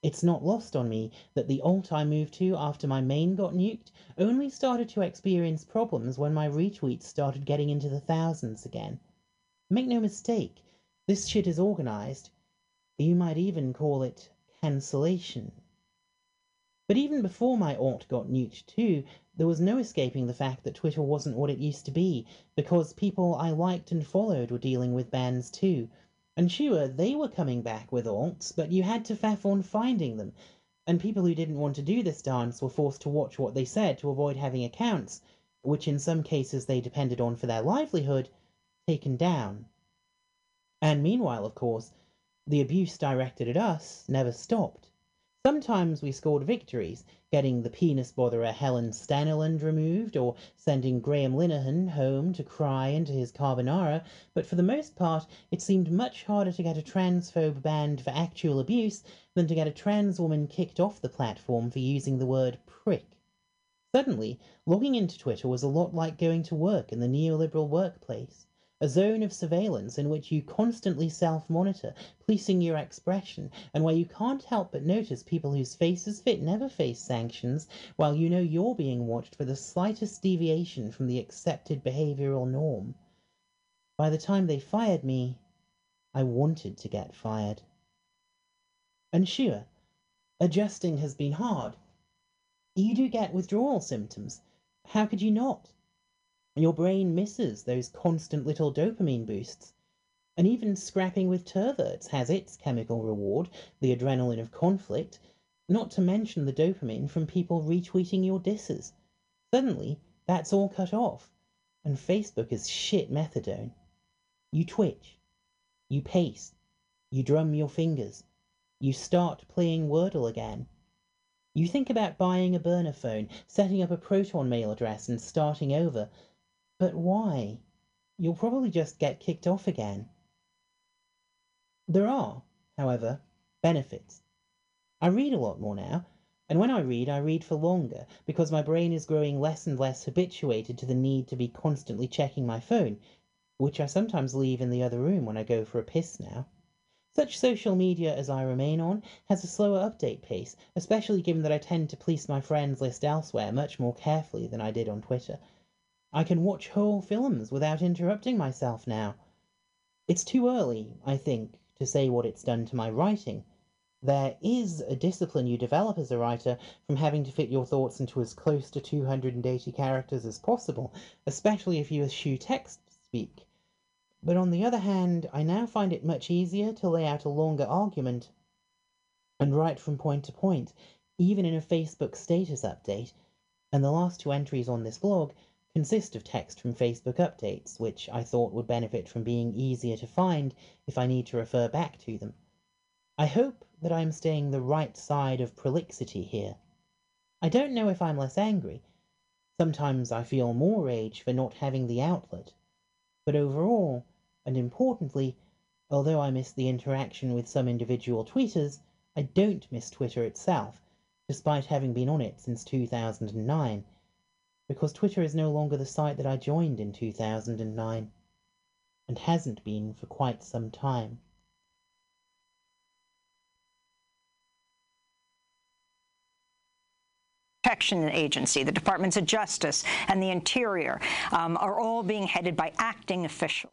It's not lost on me that the alt I moved to after my main got nuked only started to experience problems when my retweets started getting into the thousands again. Make no mistake, this shit is organized. You might even call it cancellation. But even before my alt got nuked too, there was no escaping the fact that Twitter wasn't what it used to be, because people I liked and followed were dealing with bans too. And sure, they were coming back with alts, but you had to faff on finding them, and people who didn't want to do this dance were forced to watch what they said to avoid having accounts, which in some cases they depended on for their livelihood, taken down. And meanwhile, of course, the abuse directed at us never stopped. Sometimes we scored victories, getting the penis botherer Helen Staniland removed, or sending Graham Linehan home to cry into his carbonara, but for the most part it seemed much harder to get a transphobe banned for actual abuse than to get a trans woman kicked off the platform for using the word prick. Suddenly, logging into Twitter was a lot like going to work in the neoliberal workplace a zone of surveillance in which you constantly self monitor, policing your expression, and where you can't help but notice people whose faces fit never face sanctions, while you know you're being watched for the slightest deviation from the accepted behavioral norm. By the time they fired me, I wanted to get fired. And sure, adjusting has been hard. You do get withdrawal symptoms. How could you not? Your brain misses those constant little dopamine boosts. And even scrapping with turverts has its chemical reward, the adrenaline of conflict. Not to mention the dopamine from people retweeting your disses. Suddenly, that's all cut off, and Facebook is shit methadone. You twitch. You pace. You drum your fingers. You start playing Wordle again. You think about buying a burner phone, setting up a Proton mail address, and starting over. But why? You'll probably just get kicked off again. There are, however, benefits. I read a lot more now, and when I read, I read for longer, because my brain is growing less and less habituated to the need to be constantly checking my phone, which I sometimes leave in the other room when I go for a piss now. Such social media as I remain on has a slower update pace, especially given that I tend to police my friends list elsewhere much more carefully than I did on Twitter. I can watch whole films without interrupting myself now. It's too early, I think, to say what it's done to my writing. There is a discipline you develop as a writer from having to fit your thoughts into as close to 280 characters as possible, especially if you eschew text speak. But on the other hand, I now find it much easier to lay out a longer argument and write from point to point, even in a Facebook status update, and the last two entries on this blog consist of text from Facebook updates, which I thought would benefit from being easier to find if I need to refer back to them. I hope that I am staying the right side of prolixity here. I don't know if I'm less angry. Sometimes I feel more rage for not having the outlet. But overall, and importantly, although I miss the interaction with some individual tweeters, I don't miss Twitter itself, despite having been on it since 2009 because Twitter is no longer the site that I joined in 2009 and hasn't been for quite some time. Protection Agency, the Departments of Justice, and the Interior um, are all being headed by acting officials.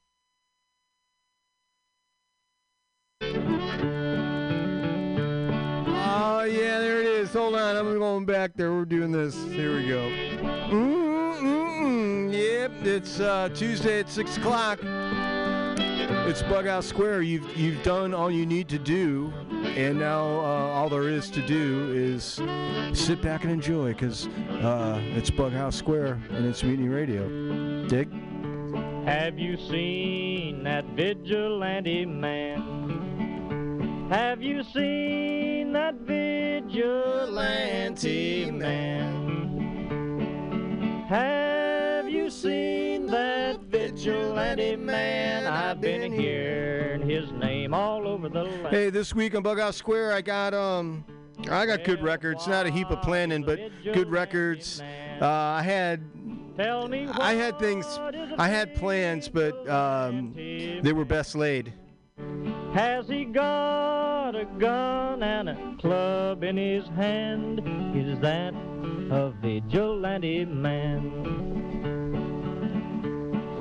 Is. On, I'm going back there. We're doing this. Here we go. Mm-mm-mm. Yep, it's uh, Tuesday at 6 o'clock. It's Bughouse Square. You've, you've done all you need to do, and now uh, all there is to do is sit back and enjoy because uh, it's Bughouse Square and it's Mutiny Radio. Dick. Have you seen that vigilante man? Have you seen that vigilante man? Have you seen that vigilante man? I've been hearing his name all over the land. Hey, this week on Bughouse Square, I got um, I got good records. Not a heap of planning, but good records. Uh, I had, I had things, I had plans, but um, they were best laid. Has he got a gun and a club in his hand? Is that a vigilante man?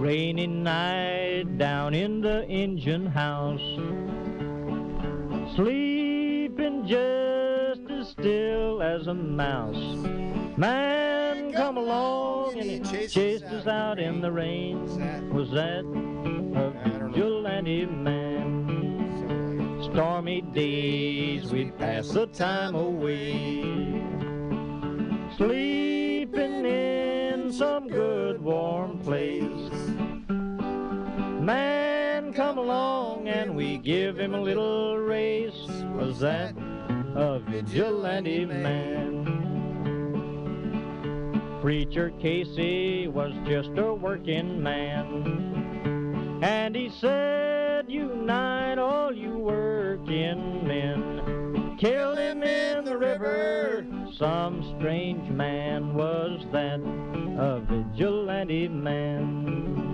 Rainy night down in the engine house, sleeping just as still as a mouse. Man come along and he chased us out in the rain. Was that a vigilante man? Stormy days we'd pass the time away, sleeping in some good warm place. Man come along and we give him a little race. Was that a vigilante man? Preacher Casey was just a working man. And he said, Unite all you working men. Killed him in the river. Some strange man was that, a vigilante man.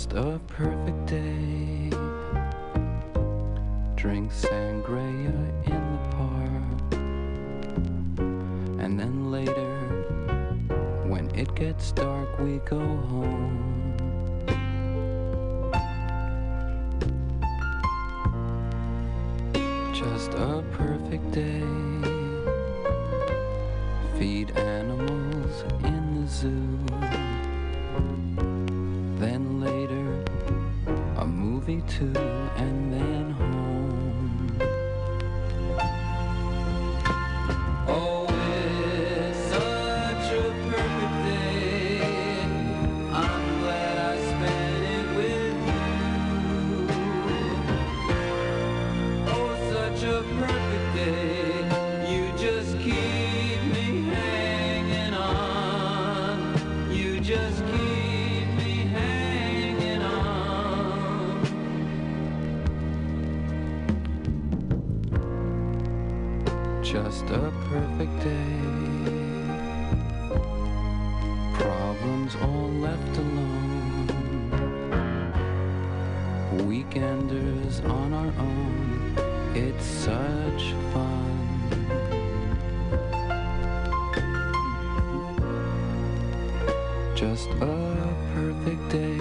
just a perfect day. Drink sangria in the park. And then later, when it gets dark, we go home. weekenders on our own. It's such fun. Just a perfect day.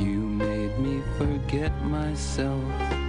You made me forget myself.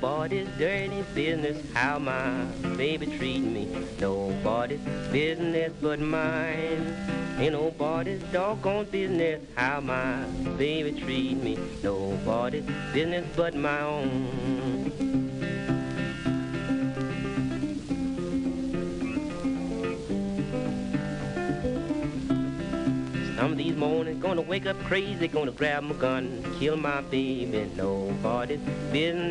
Nobody's dirty business how my baby treat me. Nobody's business but mine. Ain't nobody's doggone business how my baby treat me. Nobody's business but my own. Some of these mornings gonna wake up crazy, gonna grab my gun, kill my baby. Nobody's business.